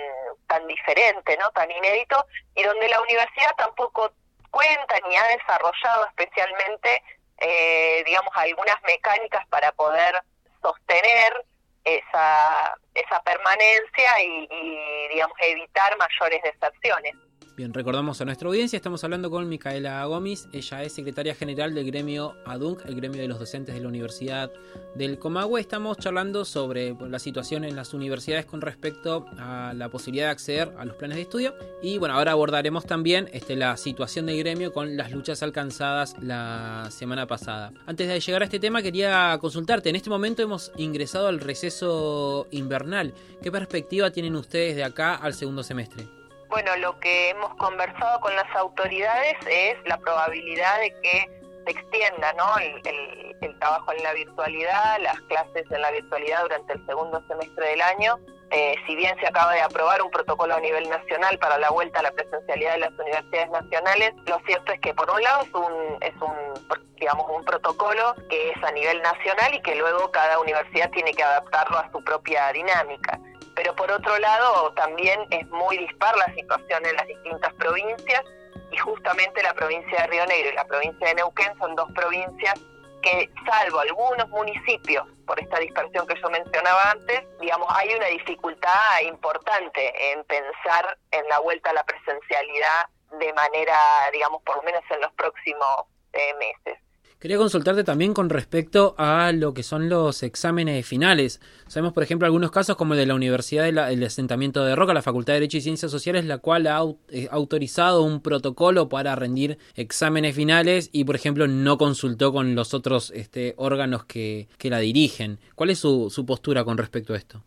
tan diferente, ¿no? Tan inédito y donde la universidad tampoco cuenta ni ha desarrollado especialmente eh, digamos, algunas mecánicas para poder sostener esa, esa permanencia y, digamos, evitar mayores deserciones. Bien, recordamos a nuestra audiencia, estamos hablando con Micaela Gómez, ella es secretaria general del gremio ADUNC, el gremio de los docentes de la Universidad del Comahue. Estamos charlando sobre la situación en las universidades con respecto a la posibilidad de acceder a los planes de estudio. Y bueno, ahora abordaremos también este, la situación del gremio con las luchas alcanzadas la semana pasada. Antes de llegar a este tema, quería consultarte. En este momento hemos ingresado al receso invernal. ¿Qué perspectiva tienen ustedes de acá al segundo semestre? Bueno, lo que hemos conversado con las autoridades es la probabilidad de que se extienda ¿no? el, trabajo en la virtualidad, las clases en la virtualidad durante el segundo semestre del año. Eh, si bien se acaba de aprobar un protocolo a nivel nacional para la vuelta a la presencialidad de las universidades nacionales, lo cierto es que por un lado es un, es un digamos un protocolo que es a nivel nacional y que luego cada universidad tiene que adaptarlo a su propia dinámica pero por otro lado también es muy dispar la situación en las distintas provincias y justamente la provincia de Río Negro y la provincia de Neuquén son dos provincias que salvo algunos municipios por esta dispersión que yo mencionaba antes, digamos, hay una dificultad importante en pensar en la vuelta a la presencialidad de manera, digamos, por lo menos en los próximos eh, meses. Quería consultarte también con respecto a lo que son los exámenes finales. Sabemos, por ejemplo, algunos casos como el de la Universidad del Asentamiento de Roca, la Facultad de Derecho y Ciencias Sociales, la cual ha eh, autorizado un protocolo para rendir exámenes finales y, por ejemplo, no consultó con los otros este, órganos que, que la dirigen. ¿Cuál es su, postura con respecto a esto?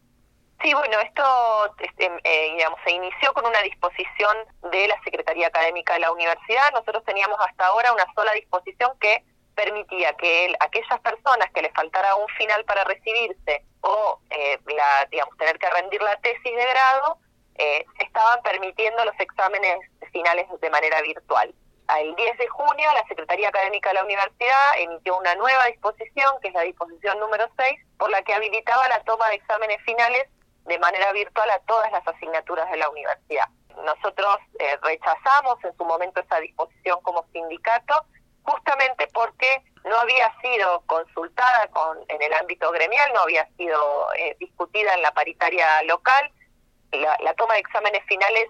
Sí, bueno, esto este, eh, digamos, se inició con una disposición de la Secretaría Académica de la Universidad. Nosotros teníamos hasta ahora una sola disposición que permitía que aquellas personas que les faltara un final para recibirse o eh, la, digamos, tener que rendir la tesis de grado, eh, estaban permitiendo los exámenes finales de manera virtual. El 10 de junio, la Secretaría Académica de la Universidad emitió una nueva disposición, que es la disposición número 6, por la que habilitaba la toma de exámenes finales de manera virtual a todas las asignaturas de la universidad. Nosotros eh, rechazamos en su momento esa disposición como sindicato, justamente porque no había sido consultada con, en el ámbito gremial, no había sido eh, discutida en la paritaria local. la toma de exámenes finales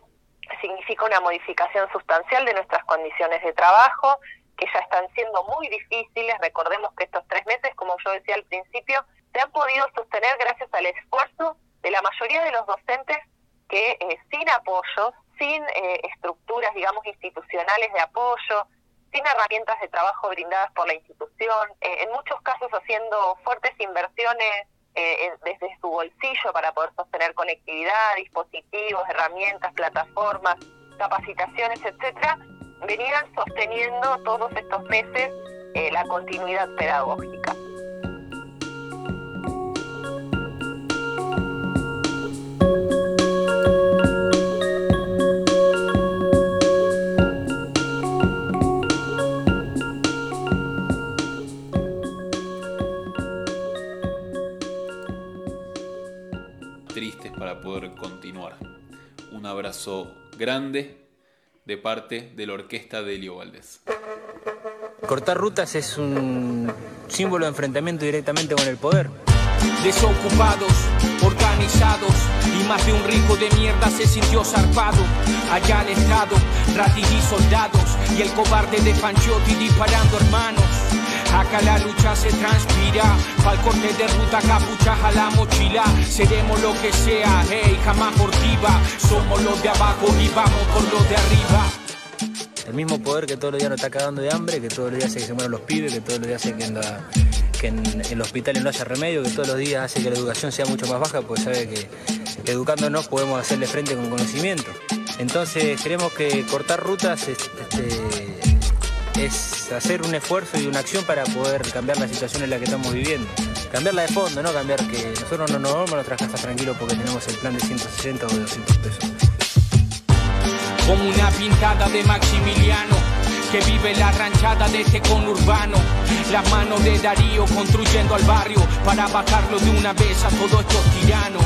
significa una modificación sustancial de nuestras condiciones de trabajo, que ya están siendo muy difíciles. Recordemos que estos tres meses, como yo decía al principio, se han podido sostener gracias al esfuerzo de la mayoría de los docentes que eh, sin apoyo, sin eh, estructuras, digamos, institucionales de apoyo, sin herramientas de trabajo brindadas por la institución, eh, en muchos casos haciendo fuertes inversiones desde su bolsillo para poder sostener conectividad, dispositivos, herramientas, plataformas, capacitaciones, etcétera, venían sosteniendo todos estos meses la continuidad pedagógica. Abrazo grande de parte de la orquesta de Elio Valdés. Cortar rutas es un símbolo de enfrentamiento directamente con el poder. Desocupados, organizados y más de un rico de mierda se sintió zarpado. Allá al Estado, ratis y soldados y el cobarde de Panchotti disparando hermanos. Acá la lucha se transpira, pa'l corte de ruta, capuchas a la mochila. Seremos lo que sea, hey, jamás furtiva. Somos los de abajo y vamos por los de arriba. El mismo poder que todos los días nos está cagando de hambre, que todos los días hace que se mueran los pibes, que todos los días hace que en, en, el hospital no haya remedio, que todos los días hace que la educación sea mucho más baja, pues sabe que, educándonos podemos hacerle frente con conocimiento. Entonces queremos que cortar rutas este, es hacer un esfuerzo y una acción para poder cambiar la situación en la que estamos viviendo. Cambiarla de fondo, no cambiar que nosotros no nos vamos a nuestras casas tranquilos porque tenemos el plan de 160 o de 200 pesos. Como una pintada de Maximiliano que vive la ranchada de este conurbano. Las manos de Darío construyendo al barrio para bajarlo de una vez a todos estos tiranos.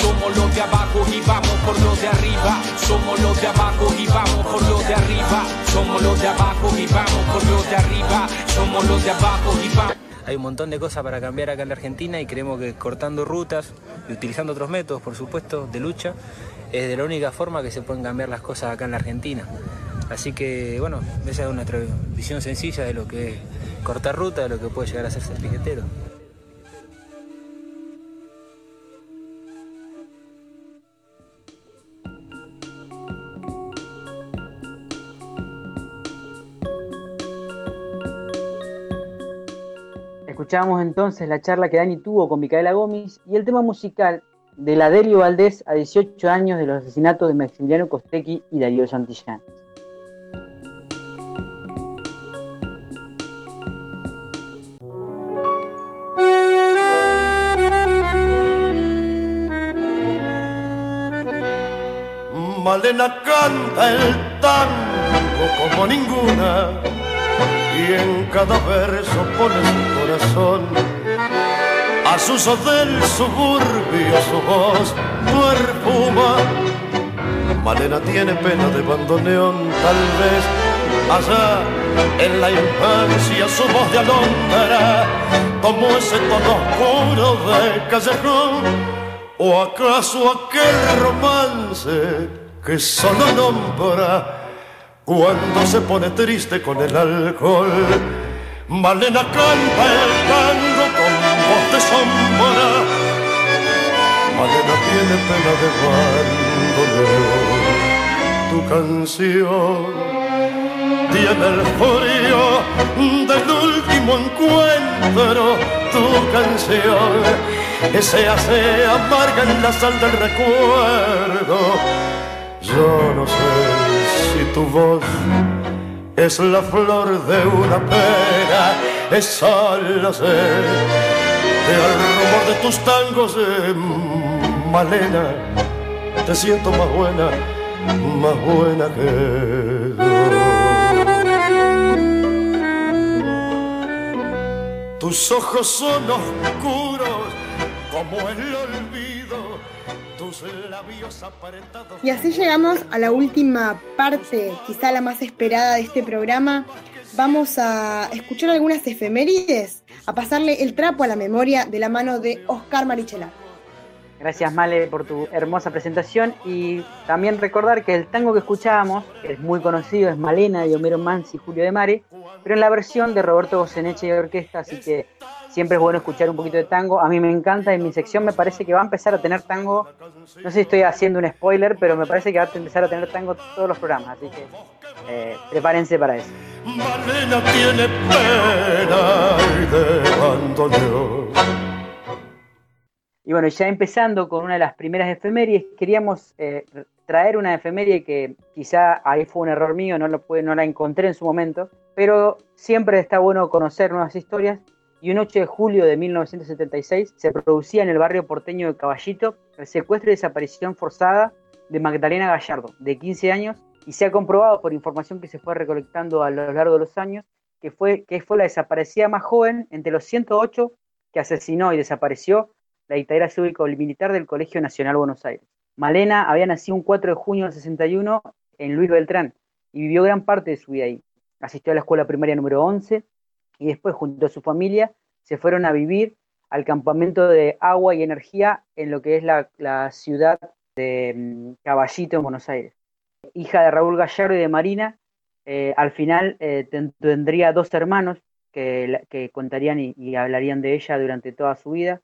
Somos los de abajo y vamos por los de arriba. Somos los de abajo y vamos por los de arriba. Somos los de abajo y vamos por los de arriba. Somos los de abajo y vamos. Hay un montón de cosas para cambiar acá en la Argentina y creemos que cortando rutas y utilizando otros métodos, por supuesto, de lucha, es de la única forma que se pueden cambiar las cosas acá en la Argentina. Así que, bueno, esa es nuestra visión sencilla de lo que es cortar ruta, de lo que puede llegar a ser ser piquetero. Escuchamos entonces la charla que Dani tuvo con Micaela Gómez y el tema musical de la Delio Valdés a 18 años de los asesinatos de Maximiliano Costecchi y Darío Santillán. Malena canta el tango como ninguna y en cada verso pone su corazón. A sus del suburbio su voz perfuma. Malena tiene pena de bandoneón, tal vez allá en la infancia su voz de alondra tomó ese tono oscuro de callejón. ¿O acaso aquel romance que solo nombra cuando se pone triste con el alcohol. Malena canta el tango con voz de sombra. Malena tiene pena de bandoleo. Tu canción tiene el frío del último encuentro. Tu canción se hace amarga en la sal del recuerdo. Yo no sé tu voz es la flor de una pera, es solo sé al rumor de tus tangos de Malena, te siento más buena, más buena que. Tus ojos son oscuros como el apretados. Y así llegamos a la última parte, quizá la más esperada de este programa. Vamos a escuchar algunas efemérides, a pasarle el trapo a la memoria de la mano de Oscar Marichelar. Gracias Male por tu hermosa presentación y también recordar que el tango que escuchábamos, que es muy conocido, es Malena de Homero Mansi y Julio de Mare, pero en la versión de Roberto Goseneche y orquesta, así que siempre es bueno escuchar un poquito de tango. A mí me encanta, en mi sección me parece que va a empezar a tener tango, no sé si estoy haciendo un spoiler, pero me parece que va a empezar a tener tango todos los programas, así que eh, prepárense para eso. Malena tiene pena y de abandono. Y bueno, ya empezando con una de las primeras efemérides, queríamos eh, traer una efeméride que quizá ahí fue un error mío, no, lo pude, no la encontré en su momento, pero siempre está bueno conocer nuevas historias. Y un 8 de julio de 1976 se producía en el barrio porteño de Caballito el secuestro y desaparición forzada de Magdalena Gallardo, de 15 años, y se ha comprobado por información que se fue recolectando a lo largo de los años que fue, que fue la desaparecida más joven entre los 108 que asesinó y desapareció la dictadura cívico-militar del Colegio Nacional Buenos Aires. Malena había nacido un 4 de junio del 61 en Luis Beltrán y vivió gran parte de su vida ahí. Asistió a la escuela primaria número 11 y después, junto a su familia, se fueron a vivir al campamento de agua y energía en lo que es la, ciudad de mm, Caballito, en Buenos Aires. Hija de Raúl Gallardo y de Marina, eh, al final eh, tendría dos hermanos que, que contarían y hablarían de ella durante toda su vida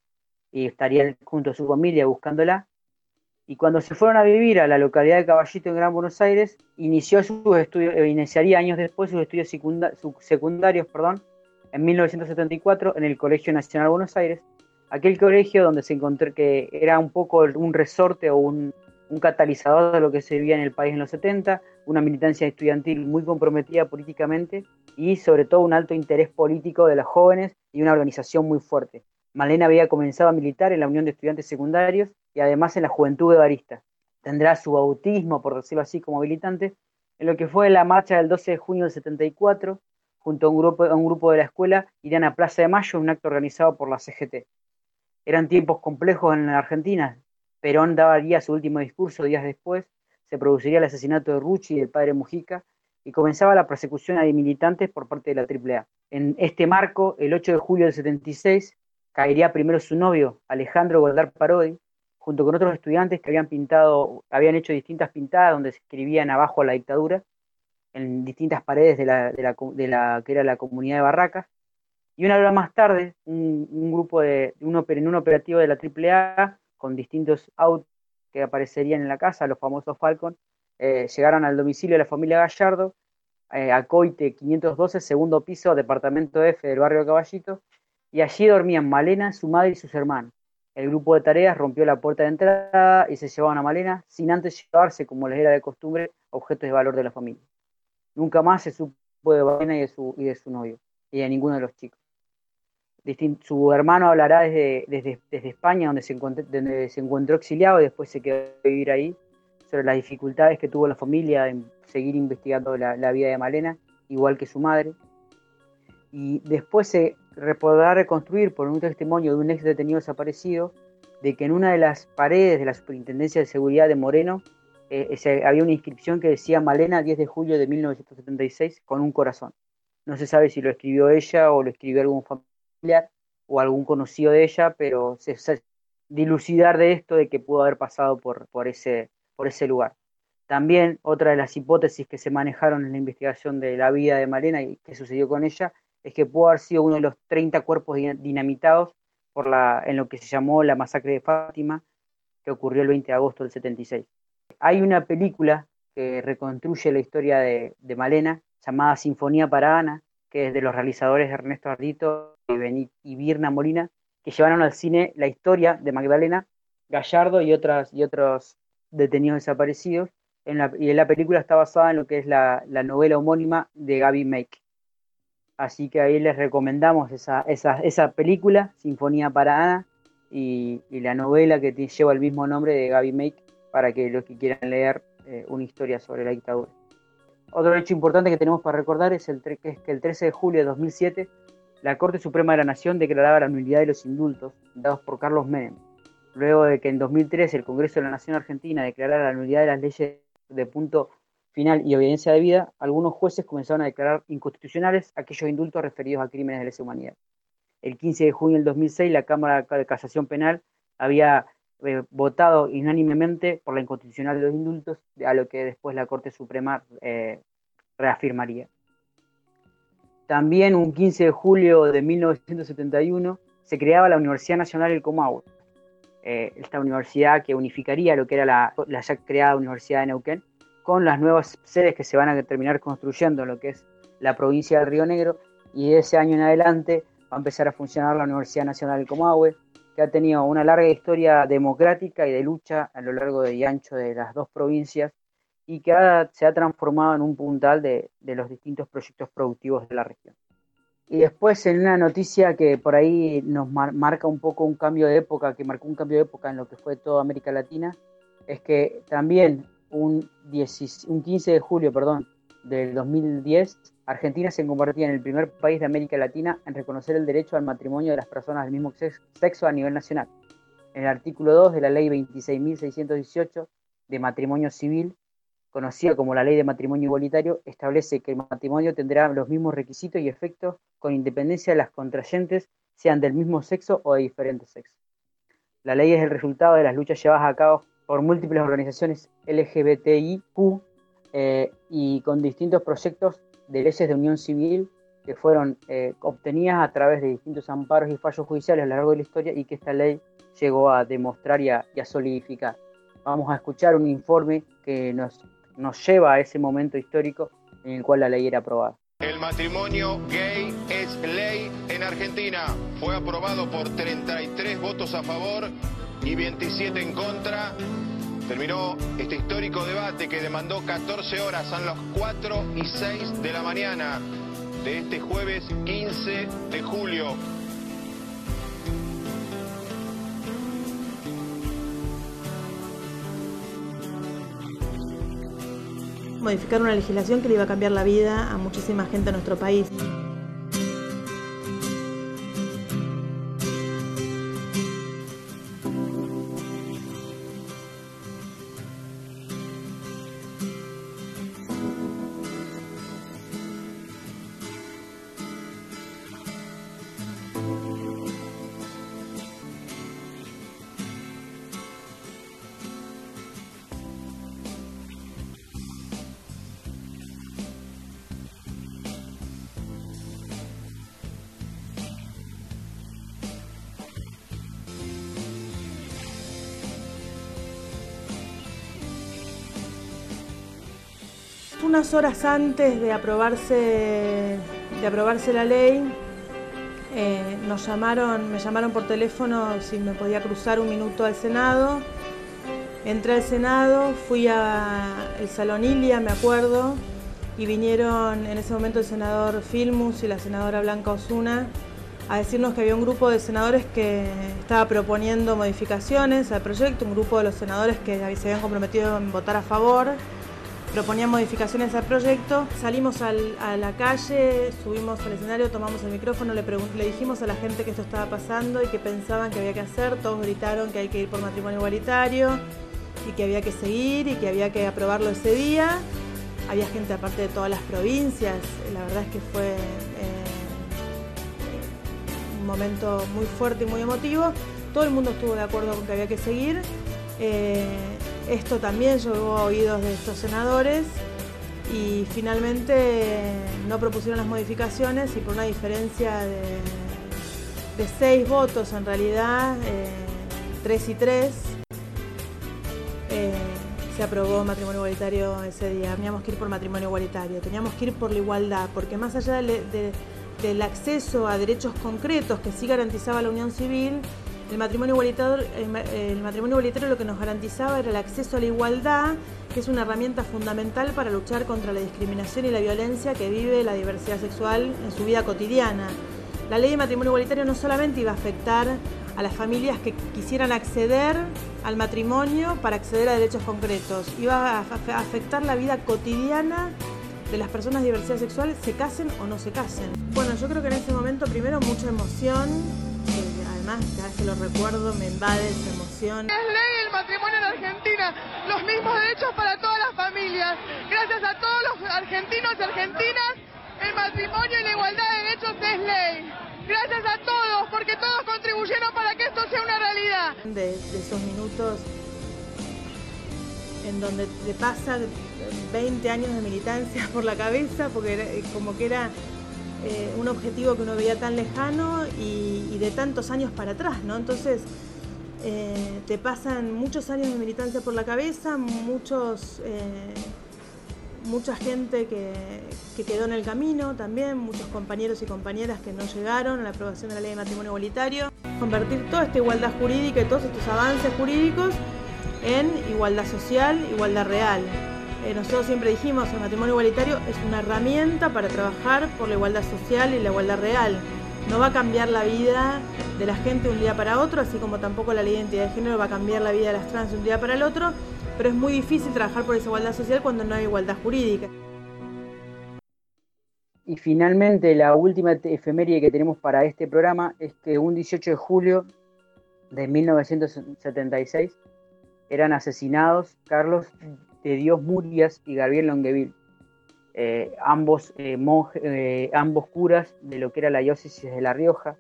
y estarían junto a su familia buscándola. Y cuando se fueron a vivir a la localidad de Caballito en Gran Buenos Aires, inició sus estudios, eh, iniciaría años después sus estudios secundarios perdón, en 1974 en el Colegio Nacional Buenos Aires, aquel colegio donde se encontró que era un poco un resorte o un, catalizador de lo que se vivía en el país en los 70, una militancia estudiantil muy comprometida políticamente y sobre todo un alto interés político de los jóvenes y una organización muy fuerte. Malena había comenzado a militar en la Unión de Estudiantes Secundarios y además en la Juventud de Barista. Tendrá su bautismo, por decirlo así, como militante, en lo que fue la marcha del 12 de junio del 74, junto a un grupo, a un grupo de la escuela, irán a Plaza de Mayo, un acto organizado por la CGT. Eran tiempos complejos en la Argentina. Perón daría su último discurso días después, se produciría el asesinato de Rucci y del padre Mujica, y comenzaba la persecución a militantes por parte de la AAA. En este marco, el 8 de julio del 76, caería primero su novio, Alejandro Goldar Parodi, junto con otros estudiantes que habían pintado, habían hecho distintas pintadas donde se escribían abajo a la dictadura, en distintas paredes de la, de la, que era la comunidad de Barracas. Y una hora más tarde, un, grupo de, un, en un operativo de la AAA, con distintos autos que aparecerían en la casa, los famosos Falcon, eh, llegaron al domicilio de la familia Gallardo, eh, a Coite 512, segundo piso, departamento F del barrio Caballito, y allí dormían Malena, su madre y sus hermanos. El grupo de tareas rompió la puerta de entrada y se llevaban a Malena sin antes llevarse, como les era de costumbre, objetos de valor de la familia. Nunca más se supo de Malena y de su, y de su novio, y de ninguno de los chicos. su hermano hablará desde, desde, España, donde se, encontró, donde se encontró exiliado y después se quedó a vivir ahí, sobre las dificultades que tuvo la familia en seguir investigando la, la vida de Malena, igual que su madre. Y después se podrá reconstruir por un testimonio de un ex detenido desaparecido de que en una de las paredes de la Superintendencia de Seguridad de Moreno eh, había una inscripción que decía Malena 10 de julio de 1976 con un corazón. No se sabe si lo escribió ella o lo escribió algún familiar o algún conocido de ella, pero se, se dilucidar de esto de que pudo haber pasado por, por, ese, por ese lugar. También otra de las hipótesis que se manejaron en la investigación de la vida de Malena y qué sucedió con ella es que pudo haber sido uno de los 30 cuerpos dinamitados por la, en lo que se llamó la masacre de Fátima, que ocurrió el 20 de agosto del 76. Hay una película que reconstruye la historia de, Malena, llamada Sinfonía para Ana, que es de los realizadores Ernesto Ardito y, y Virna Molina, que llevaron al cine la historia de Magdalena Gallardo y, otras, y otros detenidos desaparecidos. Y la película está basada en lo que es la, la novela homónima de Gaby Make. Así que ahí les recomendamos esa, esa, esa película, Sinfonía para Ana, y, y, la novela que lleva el mismo nombre de Gaby Make, para que los que quieran leer eh, una historia sobre la dictadura. Otro hecho importante que tenemos para recordar es, el, que es que el 13 de julio de 2007 la Corte Suprema de la Nación declaraba la nulidad de los indultos dados por Carlos Menem, luego de que en 2013 el Congreso de la Nación Argentina declarara la nulidad de las leyes de punto final y obediencia de vida, algunos jueces comenzaron a declarar inconstitucionales aquellos indultos referidos a crímenes de lesa humanidad. El 15 de junio del 2006 la Cámara de Casación Penal había eh, votado unánimemente por la inconstitucional de los indultos, a lo que después la Corte Suprema eh, reafirmaría. También un 15 de julio de 1971 se creaba la Universidad Nacional del Comahue, eh, esta universidad que unificaría lo que era la, la, ya creada Universidad de Neuquén con las nuevas sedes que se van a terminar construyendo en lo que es la provincia del Río Negro y de ese año en adelante va a empezar a funcionar la Universidad Nacional del Comahue, que ha tenido una larga historia democrática y de lucha a lo largo y ancho de las dos provincias y que se ha transformado en un puntal de, de, los distintos proyectos productivos de la región. Y después en una noticia que por ahí nos mar, marca un poco un cambio de época, que marcó un cambio de época en lo que fue toda América Latina, es que también un, 10, un 15 de julio perdón, del 2010, Argentina se convertía en el primer país de América Latina en reconocer el derecho al matrimonio de las personas del mismo sexo a nivel nacional. En el artículo 2 de la ley 26.618 de matrimonio civil conocida como la Ley de Matrimonio Igualitario, establece que el matrimonio tendrá los mismos requisitos y efectos con independencia de las contrayentes, sean del mismo sexo o de diferentes sexos. La ley es el resultado de las luchas llevadas a cabo por múltiples organizaciones LGBTIQ eh, y con distintos proyectos de leyes de unión civil que fueron eh, obtenidas a través de distintos amparos y fallos judiciales a lo largo de la historia y que esta ley llegó a demostrar y a, y a solidificar. Vamos a escuchar un informe que nos nos lleva a ese momento histórico en el cual la ley era aprobada. El matrimonio gay es ley en Argentina. Fue aprobado por 33 votos a favor y 27 en contra. Terminó este histórico debate que demandó 14 horas, son las 4 y 6 de la mañana de este jueves 15 de julio. modificar una legislación que le iba a cambiar la vida a muchísima gente en nuestro país. Unas horas antes de aprobarse, de aprobarse la ley, eh, nos llamaron, me llamaron por teléfono si me podía cruzar un minuto al Senado. Entré al Senado, fui al Salón Ilia, me acuerdo, y vinieron en ese momento el senador Filmus y la senadora Blanca Osuna a decirnos que había un grupo de senadores que estaba proponiendo modificaciones al proyecto, un grupo de los senadores que se habían comprometido en votar a favor proponían modificaciones al proyecto. Salimos a la calle, subimos al escenario, tomamos el micrófono, le, dijimos a la gente que esto estaba pasando y que pensaban que había que hacer. Todos gritaron que hay que ir por matrimonio igualitario y que había que seguir y que había que aprobarlo ese día. Había gente aparte de todas las provincias. La verdad es que fue eh, un momento muy fuerte y muy emotivo. Todo el mundo estuvo de acuerdo con que había que seguir. Eh, esto también llegó a oídos de estos senadores y finalmente no propusieron las modificaciones y por una diferencia de, seis votos en realidad, eh, tres y tres, eh, se aprobó matrimonio igualitario ese día. Teníamos que ir por matrimonio igualitario, teníamos que ir por la igualdad, porque más allá de, del acceso a derechos concretos que sí garantizaba la unión civil, el matrimonio, igualitario, el matrimonio igualitario lo que nos garantizaba era el acceso a la igualdad, que es una herramienta fundamental para luchar contra la discriminación y la violencia que vive la diversidad sexual en su vida cotidiana. La ley de matrimonio igualitario no solamente iba a afectar a las familias que quisieran acceder al matrimonio para acceder a derechos concretos, iba a afectar la vida cotidiana de las personas de diversidad sexual, se casen o no se casen. Bueno, yo creo que en ese momento primero mucha emoción, además cada vez que lo recuerdo me invade esa emoción. Es ley el matrimonio en Argentina, los mismos derechos para todas las familias. Gracias a todos los argentinos y argentinas, el matrimonio y la igualdad de derechos es ley. Gracias a todos, porque todos contribuyeron para que esto sea una realidad. De, esos minutos en donde te pasa 20 años de militancia por la cabeza, porque era, como que era eh, un objetivo que uno veía tan lejano y, de tantos años para atrás, ¿no? Entonces eh, te pasan muchos años de militancia por la cabeza, muchos, eh, mucha gente que, que, quedó en el camino también, muchos compañeros y compañeras que no llegaron a la aprobación de la ley de matrimonio igualitario. Convertir toda esta igualdad jurídica y todos estos avances jurídicos en igualdad social, igualdad real. Eh, nosotros siempre dijimos, el matrimonio igualitario es una herramienta para trabajar por la igualdad social y la igualdad real. No va a cambiar la vida de la gente un día para otro, así como tampoco la ley de identidad de género va a cambiar la vida de las trans un día para el otro, pero es muy difícil trabajar por esa igualdad social cuando no hay igualdad jurídica. Y finalmente, la última efeméride que tenemos para este programa es que un 18 de julio de 1976 eran asesinados Carlos de Dios Murias y Gabriel Longueville, eh, ambos, eh, eh, ambos curas de lo que era la diócesis de La Rioja,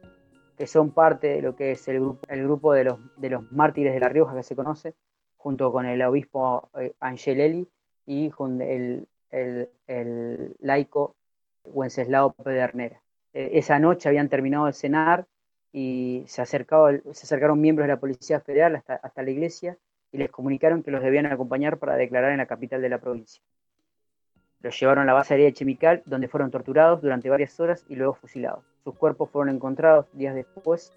que son parte de lo que es el grupo, el grupo de, los, de los mártires de La Rioja que se conoce, junto con el obispo Angelelli y con el, el, laico Wenceslao Pedernera. esa noche habían terminado de cenar y se, acercado, se acercaron miembros de la Policía Federal hasta, hasta la iglesia y les comunicaron que los debían acompañar para declarar en la capital de la provincia. Los llevaron a la base aérea de Chemical, donde fueron torturados durante varias horas y luego fusilados. Sus cuerpos fueron encontrados días después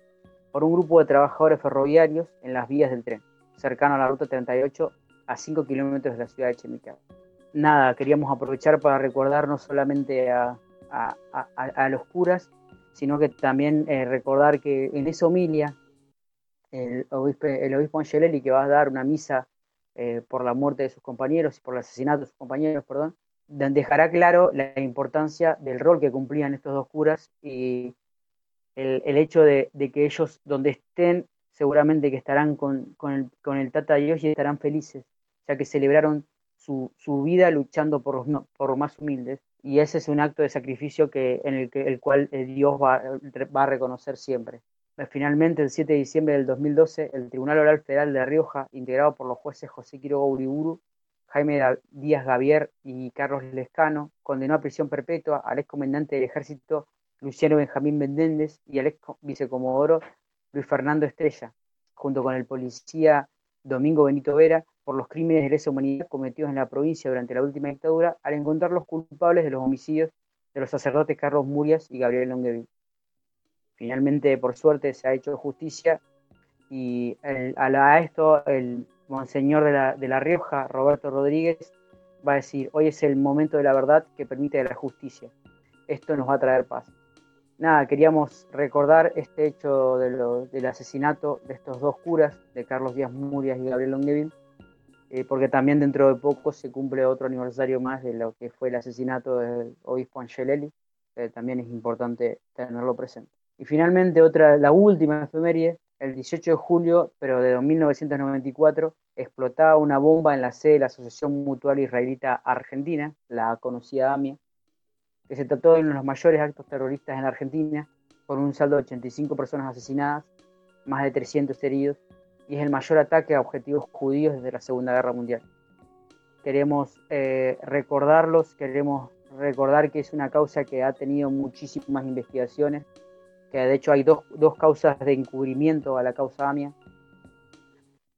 por un grupo de trabajadores ferroviarios en las vías del tren, cercano a la ruta 38, a 5 kilómetros de la ciudad de Chemical. Nada, queríamos aprovechar para recordar no solamente a, los curas, sino que también eh, recordar que en esa homilia el obispo, el obispo Angelelli, que va a dar una misa eh, por la muerte de sus compañeros y por el asesinato de sus compañeros, perdón, dejará claro la importancia del rol que cumplían estos dos curas y el, hecho de, que ellos, donde estén, seguramente que estarán con, el, con el Tata Dios y estarán felices, ya que celebraron su, vida luchando por los, por más humildes. Y ese es un acto de sacrificio que, en el, que, el cual eh, Dios va, va a reconocer siempre. Finalmente, el 7 de diciembre del 2012, el Tribunal Oral Federal de Rioja, integrado por los jueces José Quiroga Uriburu, Jaime Díaz Gavier y Carlos Lescano, condenó a prisión perpetua al ex comandante del ejército Luciano Benjamín Mendéndez y al ex vicecomodoro Luis Fernando Estrella, junto con el policía Domingo Benito Vera, por los crímenes de lesa humanidad cometidos en la provincia durante la última dictadura, al encontrar los culpables de los homicidios de los sacerdotes Carlos Murias y Gabriel Longueville. Finalmente, por suerte, se ha hecho justicia y a, esto el monseñor de la, la Rioja, Roberto Rodríguez, va a decir, hoy es el momento de la verdad que permite la justicia. Esto nos va a traer paz. Nada, queríamos recordar este hecho del asesinato de estos dos curas, de Carlos Díaz Murias y Gabriel Longueville, eh, porque también dentro de poco se cumple otro aniversario más de lo que fue el asesinato del obispo Angelelli, también es importante tenerlo presente. Y finalmente, otra, la última efeméride, el 18 de julio, pero de 1994, explotaba una bomba en la sede de la Asociación Mutual Israelita Argentina, la conocida AMIA, que se trató de uno de los mayores actos terroristas en la Argentina, con un saldo de 85 personas asesinadas, más de 300 heridos, y es el mayor ataque a objetivos judíos desde la Segunda Guerra Mundial. Queremos eh, recordarlos, queremos recordar que es una causa que ha tenido muchísimas investigaciones, que de hecho hay dos, causas de encubrimiento a la causa AMIA.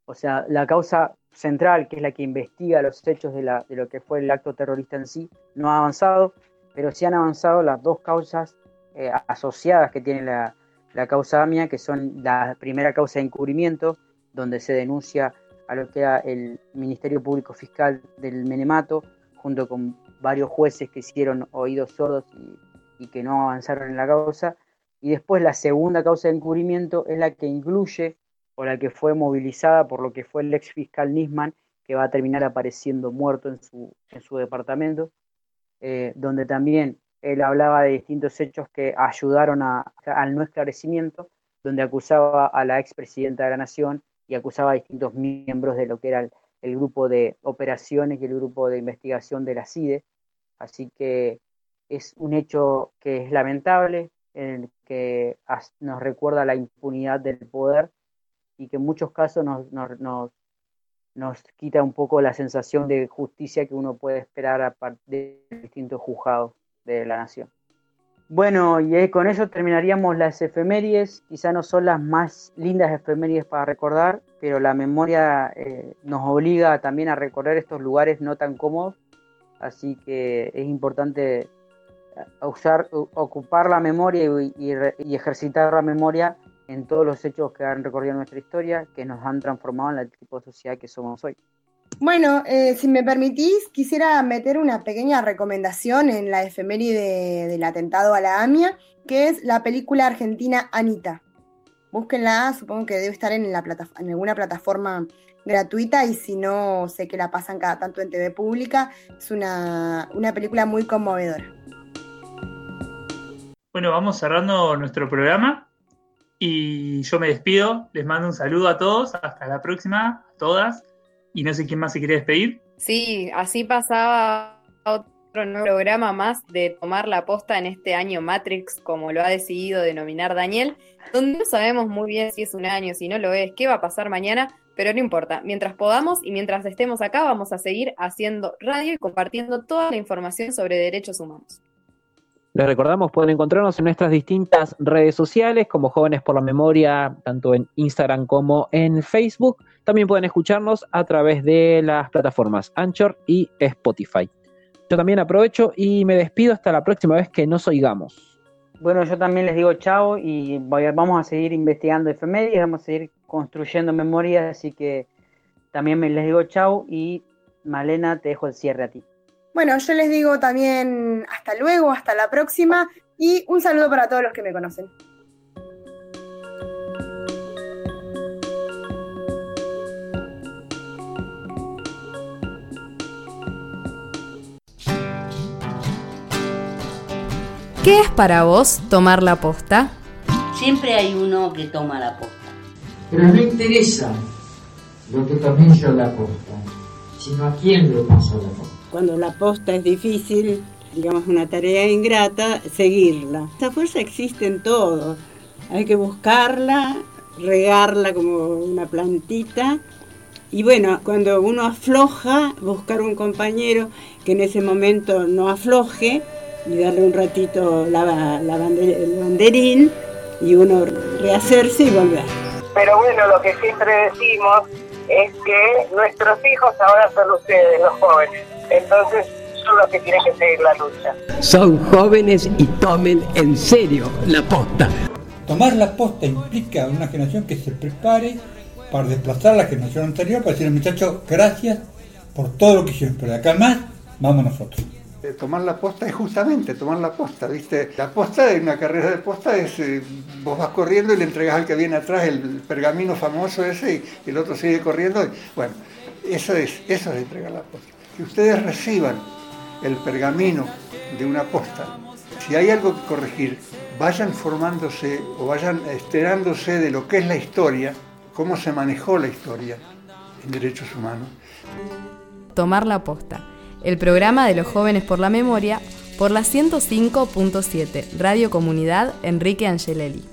O sea, la causa central, que es la que investiga los hechos de, lo que fue el acto terrorista en sí, no ha avanzado, pero sí han avanzado las dos causas eh, asociadas que tiene la, la causa AMIA, que son la primera causa de encubrimiento, donde se denuncia a lo que era el Ministerio Público Fiscal del Menemato, junto con varios jueces que hicieron oídos sordos y que no avanzaron en la causa. Y después la segunda causa de encubrimiento es la que incluye o la que fue movilizada por lo que fue el ex fiscal Nisman, que va a terminar apareciendo muerto en su, en su departamento, eh, donde también él hablaba de distintos hechos que ayudaron al no esclarecimiento, donde acusaba a la expresidenta de la Nación y acusaba a distintos miembros de lo que era el, el grupo de operaciones y el grupo de investigación de la CIDE. Así que es un hecho que es lamentable, en el que nos recuerda la impunidad del poder y que en muchos casos nos, nos, nos, nos quita un poco la sensación de justicia que uno puede esperar a partir de distintos juzgados de la nación. Bueno, y con eso terminaríamos las efemérides. Quizá no son las más lindas efemérides para recordar, pero la memoria eh, nos obliga también a recorrer estos lugares no tan cómodos. Así que es importante usar, ocupar la memoria y, ejercitar la memoria en todos los hechos que han recorrido nuestra historia, que nos han transformado en el tipo de sociedad que somos hoy. Bueno, eh, si me permitís, quisiera meter una pequeña recomendación en la efeméride del atentado a la AMIA, que es la película argentina Anita. Búsquenla, supongo que debe estar en, la plata, en alguna plataforma gratuita y si no, sé que la pasan cada tanto en TV pública. Es una, una película muy conmovedora. Bueno, vamos cerrando nuestro programa y yo me despido. Les mando un saludo a todos. Hasta la próxima, a todas. Y no sé quién más se quiere despedir. Sí, así pasaba otro nuevo programa más de tomar la posta en este año Matrix, como lo ha decidido denominar Daniel, donde no sabemos muy bien si es un año, si no lo es, qué va a pasar mañana, pero no importa. Mientras podamos y mientras estemos acá, vamos a seguir haciendo radio y compartiendo toda la información sobre derechos humanos. Les recordamos, pueden encontrarnos en nuestras distintas redes sociales como Jóvenes por la Memoria, tanto en Instagram como en Facebook. También pueden escucharnos a través de las plataformas Anchor y Spotify. Yo también aprovecho y me despido hasta la próxima vez que nos oigamos. Bueno, yo también les digo chao y vamos a seguir investigando efemérides, vamos a seguir construyendo memorias, así que también les digo chao y Malena, te dejo el cierre a ti. Bueno, yo les digo también hasta luego, hasta la próxima y un saludo para todos los que me conocen. ¿Qué es para vos tomar la posta? Siempre hay uno que toma la posta. Pero no interesa lo que tomé yo la posta, sino a quién le pasó la posta cuando la posta es difícil, digamos una tarea ingrata, seguirla. Esa fuerza existe en todo. Hay que buscarla, regarla como una plantita. Y bueno, cuando uno afloja, buscar un compañero que en ese momento no afloje y darle un ratito la, el banderín y uno rehacerse y volver. Pero bueno, lo que siempre decimos es que nuestros hijos ahora son ustedes, los jóvenes. Entonces son los que tienen que seguir la lucha. Son jóvenes y tomen en serio la posta. Tomar la posta implica una generación que se prepare para desplazar a la generación anterior, para decirle muchachos, gracias por todo lo que hicieron, pero de acá más, vamos nosotros. Tomar la posta es justamente tomar la posta, ¿viste? La posta de una carrera de posta es, eh, vos vas corriendo y le entregas al que viene atrás el pergamino famoso ese y el otro sigue corriendo. Y, bueno, eso es, eso es entregar la posta que ustedes reciban el pergamino de una posta. Si hay algo que corregir, vayan formándose o vayan enterándose de lo que es la historia, cómo se manejó la historia en derechos humanos. Tomar la posta, el programa de los jóvenes por la memoria por la 105.7 Radio Comunidad Enrique Angelelli.